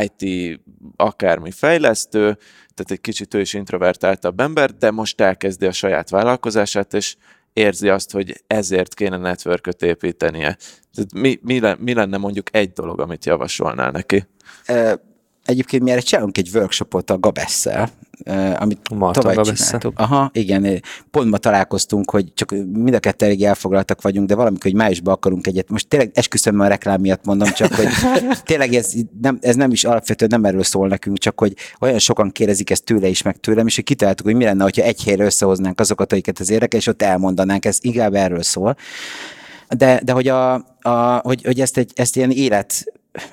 IT akármi fejlesztő, tehát egy kicsit ő is introvertáltabb ember, de most elkezdi a saját vállalkozását, és érzi azt, hogy ezért kéne networköt építenie. Tehát mi, mi, mi lenne mondjuk egy dolog, amit javasolnál neki? Egyébként mi erre csinálunk egy workshopot a Gabesszel, amit Marta tavaly csináltuk. Aha, igen, pont ma találkoztunk, hogy csak mind a kettő elég elfoglaltak vagyunk, de valamikor, hogy májusban akarunk egyet. Most tényleg esküszöm a reklám miatt mondom, csak hogy tényleg ez nem, ez nem is alapvetően nem erről szól nekünk, csak hogy olyan sokan kérdezik ezt tőle is, meg tőlem, és hogy kitaláltuk, hogy mi lenne, ha egy helyre összehoznánk azokat, akiket az érdekel, és ott elmondanánk, ez inkább erről szól. De, de hogy, a, a, hogy, hogy ezt, egy, ezt ilyen élet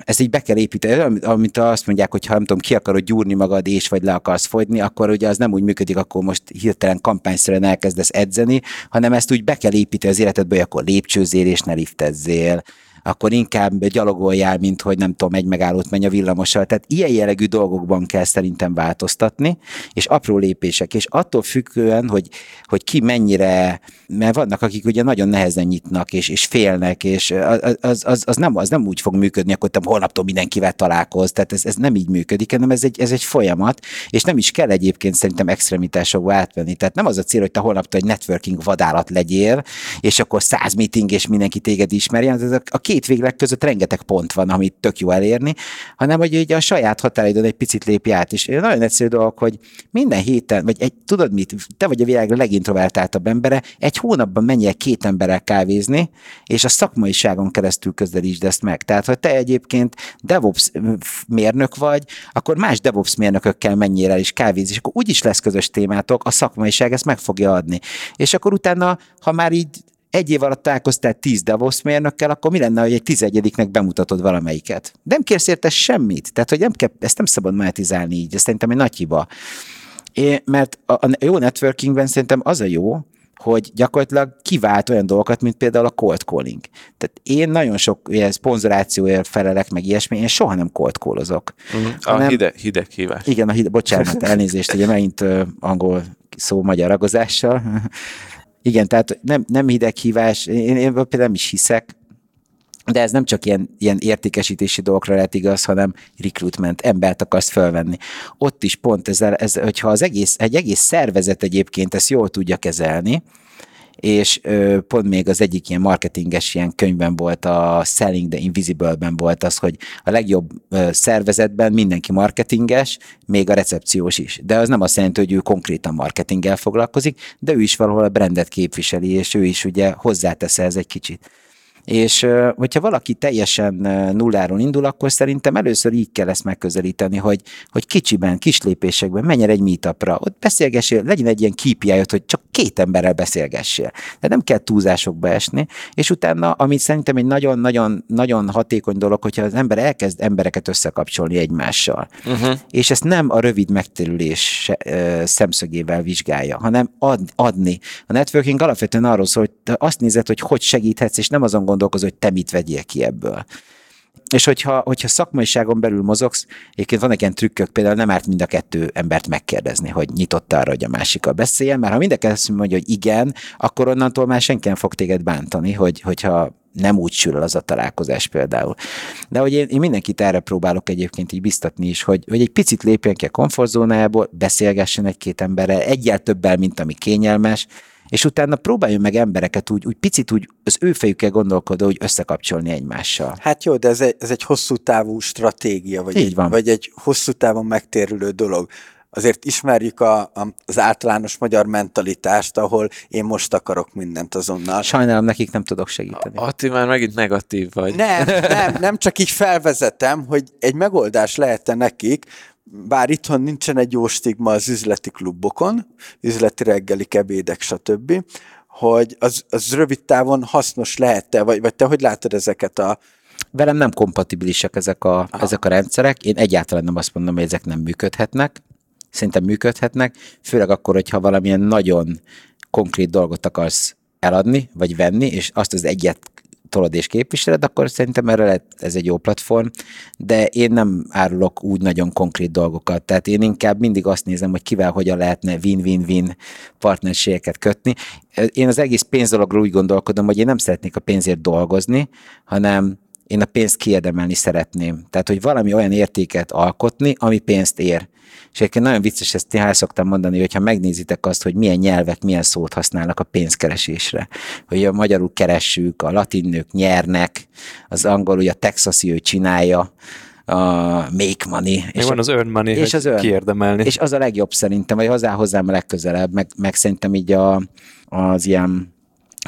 ezt így be kell építeni, amit azt mondják, hogy ha nem tudom, ki akarod gyúrni magad, és vagy le akarsz fogyni, akkor ugye az nem úgy működik, akkor most hirtelen kampányszerűen elkezdesz edzeni, hanem ezt úgy be kell építeni az életedbe, hogy akkor lépcsőzél és ne liftezzél, akkor inkább gyalogoljál, mint hogy nem tudom, egy megállót menj a villamossal. Tehát ilyen jellegű dolgokban kell szerintem változtatni, és apró lépések, és attól függően, hogy, hogy ki mennyire, mert vannak, akik ugye nagyon nehezen nyitnak, és, és félnek, és az, az, az, nem, az nem úgy fog működni, akkor te holnaptól mindenkivel találkoz, tehát ez, ez nem így működik, hanem ez egy, ez egy folyamat, és nem is kell egyébként szerintem extremitásokba átvenni. Tehát nem az a cél, hogy te holnaptól egy networking vadállat legyél, és akkor száz meeting, és mindenki téged ismerjen. Ez a, a két végleg között rengeteg pont van, amit tök jó elérni, hanem hogy ugye a saját határidon egy picit lépj át. És nagyon egyszerű dolog, hogy minden héten, vagy egy, tudod mit, te vagy a világ legintrovertáltabb embere, egy hónapban menjél két emberrel kávézni, és a szakmaiságon keresztül közelítsd ezt meg. Tehát, ha te egyébként DevOps mérnök vagy, akkor más DevOps mérnökökkel el is kávézni, és akkor úgyis lesz közös témátok, a szakmaiság ezt meg fogja adni. És akkor utána, ha már így egy év alatt találkoztál tíz Davos mérnökkel, akkor mi lenne, hogy egy tizegyediknek bemutatod valamelyiket? Nem kérsz érte semmit. Tehát, hogy nem kell, ezt nem szabad monetizálni így, ez szerintem egy nagy hiba. É, mert a, a jó networkingben szerintem az a jó, hogy gyakorlatilag kivált olyan dolgokat, mint például a cold calling. Tehát én nagyon sok ilyen szponzorációért felelek, meg ilyesmi, én soha nem cold callozok. Uh-huh. A hanem, hideg, hideg hívás. Igen, a hideg, bocsánat, elnézést, ugye megint uh, angol szó magyar ragozással. Igen, tehát nem, nem hideghívás, én, én például nem is hiszek, de ez nem csak ilyen, ilyen értékesítési dolgokra lehet igaz, hanem recruitment, embert akarsz felvenni. Ott is pont ezzel, ez, hogyha az egész, egy egész szervezet egyébként ezt jól tudja kezelni, és ö, pont még az egyik ilyen marketinges ilyen könyvben volt, a Selling the Invisible-ben volt az, hogy a legjobb ö, szervezetben mindenki marketinges, még a recepciós is. De az nem azt jelenti, hogy ő konkrétan marketinggel foglalkozik, de ő is valahol a brandet képviseli, és ő is ugye hozzátesz ez egy kicsit. És hogyha valaki teljesen nulláról indul, akkor szerintem először így kell ezt megközelíteni, hogy, hogy kicsiben, kis lépésekben menjen egy meetupra, ott beszélgessél, legyen egy ilyen kpi hogy csak két emberrel beszélgessél. De nem kell túlzásokba esni, és utána, amit szerintem egy nagyon-nagyon nagyon hatékony dolog, hogyha az ember elkezd embereket összekapcsolni egymással, uh-huh. és ezt nem a rövid megtérülés szemszögével vizsgálja, hanem ad, adni. A networking alapvetően arról szól, hogy azt nézed, hogy hogy segíthetsz, és nem azon gondolkozol, hogy te mit vegyél ki ebből. És hogyha, hogyha szakmaiságon belül mozogsz, egyébként vannak ilyen trükkök, például nem árt mind a kettő embert megkérdezni, hogy nyitott arra, hogy a másikkal beszéljen, mert ha mind a kettő mondja, hogy igen, akkor onnantól már senki nem fog téged bántani, hogy, hogyha nem úgy sül az a találkozás például. De hogy én, én mindenkit erre próbálok egyébként így biztatni is, hogy, hogy egy picit lépjen ki a komfortzónájából, beszélgessen egy-két emberrel, egyel többel, mint ami kényelmes, és utána próbáljon meg embereket úgy, úgy picit úgy az ő fejükkel gondolkodó, hogy összekapcsolni egymással. Hát jó, de ez egy, ez egy hosszú távú stratégia, vagy, Így egy, van. vagy egy hosszú távon megtérülő dolog. Azért ismerjük a, a, az általános magyar mentalitást, ahol én most akarok mindent azonnal. Sajnálom, nekik nem tudok segíteni. Atti már megint negatív vagy. Nem, nem, nem csak így felvezetem, hogy egy megoldás lehet nekik, bár itthon nincsen egy jó stigma az üzleti klubokon, üzleti reggelik, ebédek, stb., hogy az, az rövid távon hasznos lehet-e, vagy, vagy te hogy látod ezeket a... Velem nem kompatibilisek ezek a, ezek a rendszerek. Én egyáltalán nem azt mondom, hogy ezek nem működhetnek. Szerintem működhetnek, főleg akkor, hogyha valamilyen nagyon konkrét dolgot akarsz eladni, vagy venni, és azt az egyet tolod és képviseled, akkor szerintem erre lehet, ez egy jó platform, de én nem árulok úgy nagyon konkrét dolgokat, tehát én inkább mindig azt nézem, hogy kivel hogyan lehetne win-win-win partnerségeket kötni. Én az egész pénzdologról úgy gondolkodom, hogy én nem szeretnék a pénzért dolgozni, hanem én a pénzt kiérdemelni szeretném. Tehát, hogy valami olyan értéket alkotni, ami pénzt ér. És egyébként nagyon vicces, ezt néha szoktam mondani, hogy ha megnézitek azt, hogy milyen nyelvek, milyen szót használnak a pénzkeresésre, hogy a magyarul keressük, a latin nők nyernek, az angol, ugye a texasi ő csinálja, a make money. És van az earn money, és az earn. kiérdemelni. És az a legjobb szerintem, vagy hozzá hozzám a legközelebb, meg, meg szerintem így a, az ilyen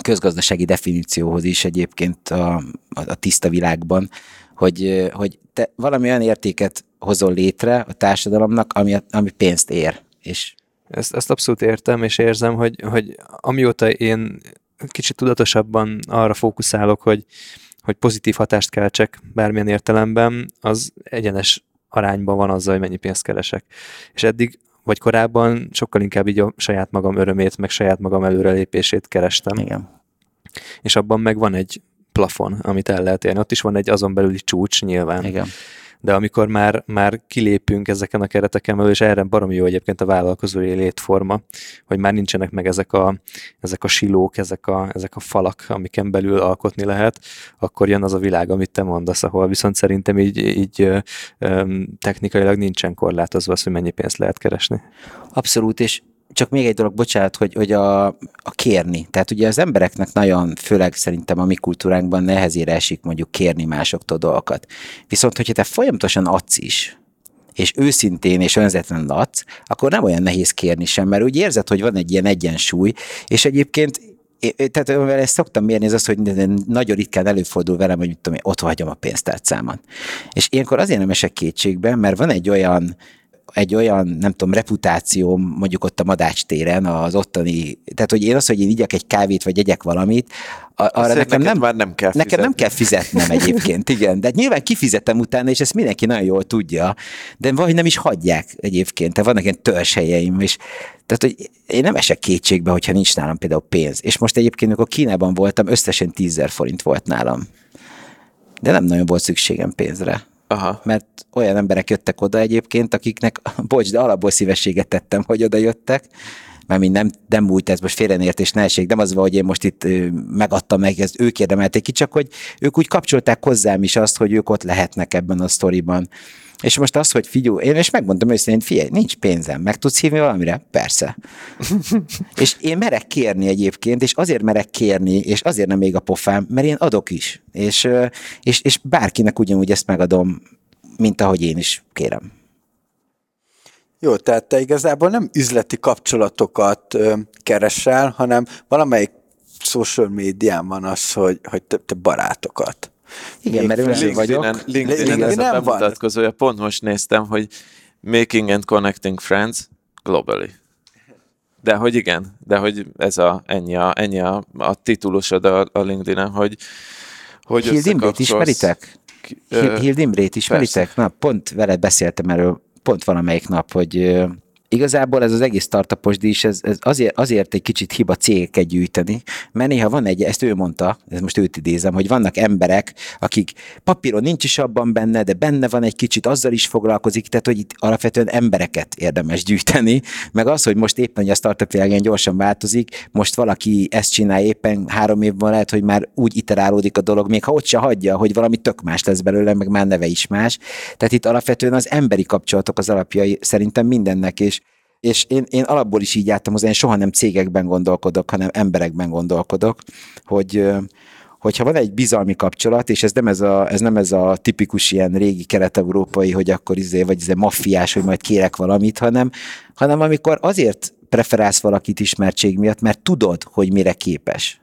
közgazdasági definícióhoz is egyébként a, a, a tiszta világban, hogy, hogy te valami olyan értéket hozol létre a társadalomnak, ami, ami pénzt ér. És ezt, ezt abszolút értem, és érzem, hogy, hogy amióta én kicsit tudatosabban arra fókuszálok, hogy, hogy pozitív hatást keltsek bármilyen értelemben, az egyenes arányban van azzal, hogy mennyi pénzt keresek. És eddig vagy korábban sokkal inkább így a saját magam örömét, meg saját magam előrelépését kerestem. Igen. És abban meg van egy plafon, amit el lehet érni. Ott is van egy azon belüli csúcs nyilván. Igen. De amikor már, már kilépünk ezeken a kereteken belül, és erre baromi jó egyébként a vállalkozói létforma, hogy már nincsenek meg ezek a, ezek a silók, ezek a, ezek a falak, amiken belül alkotni lehet, akkor jön az a világ, amit te mondasz, ahol viszont szerintem így, így technikailag nincsen korlátozva az, hogy mennyi pénzt lehet keresni. Abszolút, és csak még egy dolog, bocsánat, hogy, hogy a, a kérni. Tehát ugye az embereknek nagyon, főleg szerintem a mi kultúránkban nehezére esik mondjuk kérni másoktól dolgokat. Viszont, hogyha te folyamatosan adsz is, és őszintén és önzetlenül adsz, akkor nem olyan nehéz kérni sem, mert úgy érzed, hogy van egy ilyen egyensúly, és egyébként tehát amivel ezt szoktam mérni, az az, hogy nagyon ritkán előfordul velem, hogy tudom, ott hagyom a pénztárcámat. És ilyenkor azért nem esek kétségbe, mert van egy olyan egy olyan, nem tudom, reputáció mondjuk ott a Madács téren, az ottani, tehát hogy én az, hogy én igyek egy kávét, vagy egyek valamit, arra nekem nem, már nem kell Nekem nem kell fizetnem egyébként, igen. De nyilván kifizetem utána, és ezt mindenki nagyon jól tudja, de vagy nem is hagyják egyébként. Tehát vannak ilyen törzshelyeim, és tehát, hogy én nem esek kétségbe, hogyha nincs nálam például pénz. És most egyébként, amikor Kínában voltam, összesen 10 forint volt nálam. De nem nagyon volt szükségem pénzre. Aha. Mert olyan emberek jöttek oda egyébként, akiknek, bocs, de alapból szívességet tettem, hogy oda jöttek, mert mi nem, nem úgy, ez most félrenértés ne esik, nem az van, hogy én most itt megadtam meg, ezt ők érdemelték ki, csak hogy ők úgy kapcsolták hozzám is azt, hogy ők ott lehetnek ebben a sztoriban. És most az, hogy figyelj, én és megmondtam őszintén, figyelj, nincs pénzem, meg tudsz hívni valamire? Persze. és én merek kérni egyébként, és azért merek kérni, és azért nem még a pofám, mert én adok is. És, és, és bárkinek ugyanúgy ezt megadom, mint ahogy én is kérem. Jó, tehát te igazából nem üzleti kapcsolatokat ö, keresel, hanem valamelyik social médián van az, hogy, hogy te, te barátokat. Igen, Még mert önző vagyok. LinkedIn-en, LinkedIn-en ez a van. bemutatkozója. Pont most néztem, hogy Making and Connecting Friends globally. De hogy igen, de hogy ez a, ennyi a, ennyi a, a titulusod a, a LinkedIn-en, hogy, hogy Hild Imrét összekapcsolsz- ismeritek? ki- ö, Hild Hild Imrét ismeritek? Na, pont vele beszéltem erről, pont valamelyik nap, hogy igazából ez az egész startupos díj, ez, ez azért, azért egy kicsit hiba cégeket gyűjteni, mert néha van egy, ezt ő mondta, ez most őt idézem, hogy vannak emberek, akik papíron nincs is abban benne, de benne van egy kicsit, azzal is foglalkozik, tehát hogy itt alapvetően embereket érdemes gyűjteni, meg az, hogy most éppen hogy a startup világ gyorsan változik, most valaki ezt csinál éppen három évben lehet, hogy már úgy iterálódik a dolog, még ha ott se hagyja, hogy valami tök más lesz belőle, meg már neve is más. Tehát itt alapvetően az emberi kapcsolatok az alapjai szerintem mindennek, és és én, én alapból is így álltam hozzá, én soha nem cégekben gondolkodok, hanem emberekben gondolkodok, hogy hogyha van egy bizalmi kapcsolat, és ez nem ez a, ez nem ez a tipikus ilyen régi kelet-európai, hogy akkor izé, vagy izé maffiás, hogy majd kérek valamit, hanem, hanem amikor azért preferálsz valakit ismertség miatt, mert tudod, hogy mire képes.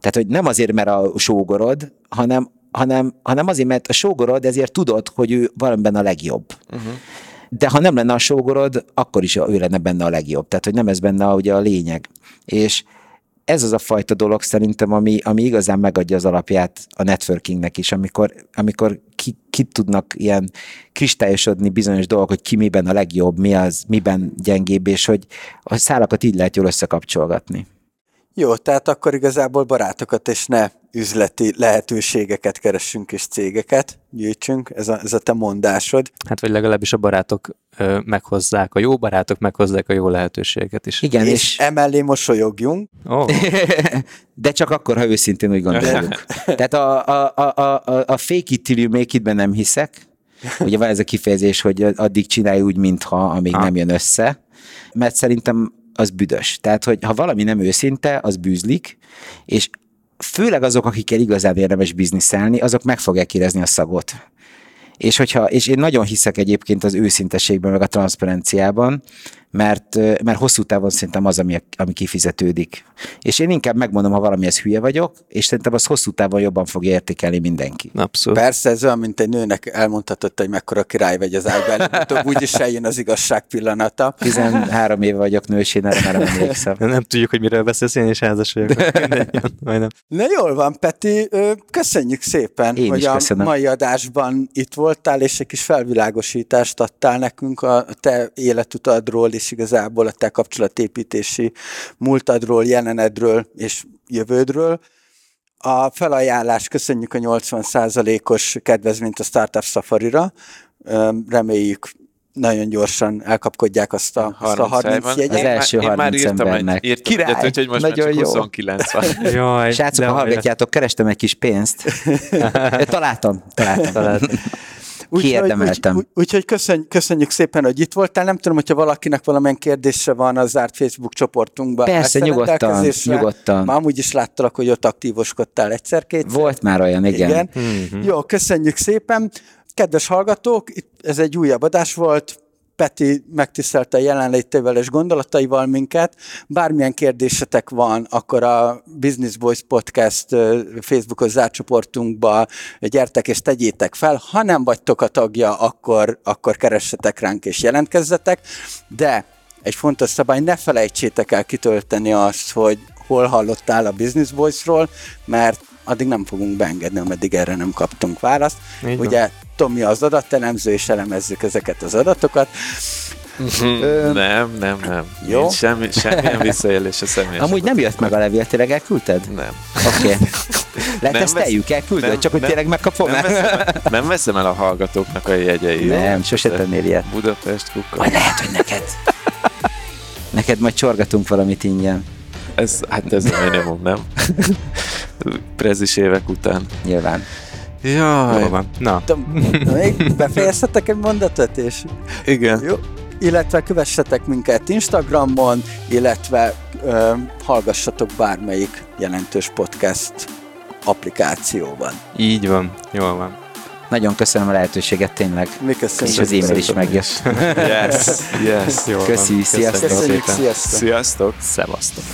Tehát, hogy nem azért, mert a sógorod, hanem, hanem, hanem azért, mert a sógorod, ezért tudod, hogy ő valamiben a legjobb. Uh-huh. De ha nem lenne a sógorod, akkor is ő lenne benne a legjobb. Tehát, hogy nem ez benne a, ugye a lényeg. És ez az a fajta dolog szerintem, ami, ami igazán megadja az alapját a networkingnek is, amikor, amikor ki, ki tudnak ilyen kristályosodni bizonyos dolgok, hogy ki miben a legjobb, mi az, miben gyengébb, és hogy a szálakat így lehet jól összekapcsolgatni. Jó, tehát akkor igazából barátokat és ne üzleti lehetőségeket keressünk és cégeket gyűjtsünk, ez a, ez a te mondásod. Hát vagy legalábbis a barátok ö, meghozzák, a jó barátok meghozzák a jó lehetőséget is. Igen, és, és, emellé mosolyogjunk. Oh, de csak akkor, ha őszintén úgy gondoljuk. Tehát a, a, a, a, a fake it till you make it-ben nem hiszek. Ugye van ez a kifejezés, hogy addig csinálj úgy, mintha, amíg Ah. nem jön össze. Mert szerintem az büdös. Tehát, hogy ha valami nem őszinte, az bűzlik, és főleg azok, akikkel igazán érdemes bizniszelni, azok meg fogják érezni a szagot. És, hogyha, és én nagyon hiszek egyébként az őszinteségben, meg a transzparenciában, mert, mert hosszú távon szerintem az, ami, ami kifizetődik. És én inkább megmondom, ha valamihez hülye vagyok, és szerintem az hosszú távon jobban fogja értékelni mindenki. abszolút. Persze ez olyan, mint egy nőnek elmondhatott, hogy mekkora király vagy az ágyban, úgyis eljön az igazság pillanata. 13 éve vagyok nős, én erre már nem emlékszem. Nem tudjuk, hogy miről beszélsz, én is házas vagyok. Majdnem. Na jól van, Peti, köszönjük szépen, Én hogy is a köszönöm. mai adásban itt voltál, és egy kis felvilágosítást adtál nekünk a te életutadról, és igazából a te kapcsolatépítési múltadról, jelenedről és jövődről. A felajánlás köszönjük a 80%-os kedvezményt a Startup Safari-ra. Reméljük nagyon gyorsan elkapkodják azt a, azt a 30 30 jegyet. Az első én már 30 írtam embernek. Egy, írtam Király, egyet, úgyhogy most nagyon már csak jó. 29 van. Jaj, Srácok, hallgatjátok, kerestem egy kis pénzt. találtam, találtam. Talált. Kiérdemeltem. Úgy, úgy, úgyhogy köszönj, köszönjük szépen, hogy itt voltál. Nem tudom, hogyha valakinek valamilyen kérdése van a zárt Facebook csoportunkban. Persze, nyugodtan, nyugodtan. Már amúgy is láttalak, hogy ott aktívoskodtál egyszer-kétszer. Volt már olyan, igen. Igen. Jó, köszönjük szépen. Kedves hallgatók, itt ez egy újabb adás volt. Peti megtisztelte jelenlétével és gondolataival minket. Bármilyen kérdésetek van, akkor a Business Boys Podcast Facebookos zárt csoportunkba gyertek és tegyétek fel. Ha nem vagytok a tagja, akkor, akkor keressetek ránk és jelentkezzetek. De egy fontos szabály, ne felejtsétek el kitölteni azt, hogy hol hallottál a Business Boys-ról, mert addig nem fogunk beengedni, ameddig erre nem kaptunk választ. Így. Ugye Tomi az adatelemző, és elemezzük ezeket az adatokat. nem, nem, nem. Jó. Nincs semmi, semmilyen visszaélés a személyes. Amúgy nem jött meg a levél, tényleg elküldted? Nem. Oké. Okay. Leteszteljük, elküldöd, nem, csak hogy nem, tényleg megkapom Nem veszem, el, nem veszem el a hallgatóknak a jegyei. jó? Nem, sose tennél ilyet. Budapest kuka. Majd lehet, hogy neked. Neked majd csorgatunk valamit ingyen. Ez, hát ez a minimum, nem? Prezis évek után. Nyilván. Jaj, Jól van. Na, még befejezhetek egy mondatot, és igen. jó. Illetve kövessetek minket Instagramon, illetve ö, hallgassatok bármelyik jelentős podcast applikációban. így van. Jól van. Nagyon köszönöm a lehetőséget tényleg. Mi köszönjük. És az e-mail is megjött. Yes, yes. Jól Köszi, van. sziasztok. Köszönjük, sziasztok. Sziasztok. Szevasztok.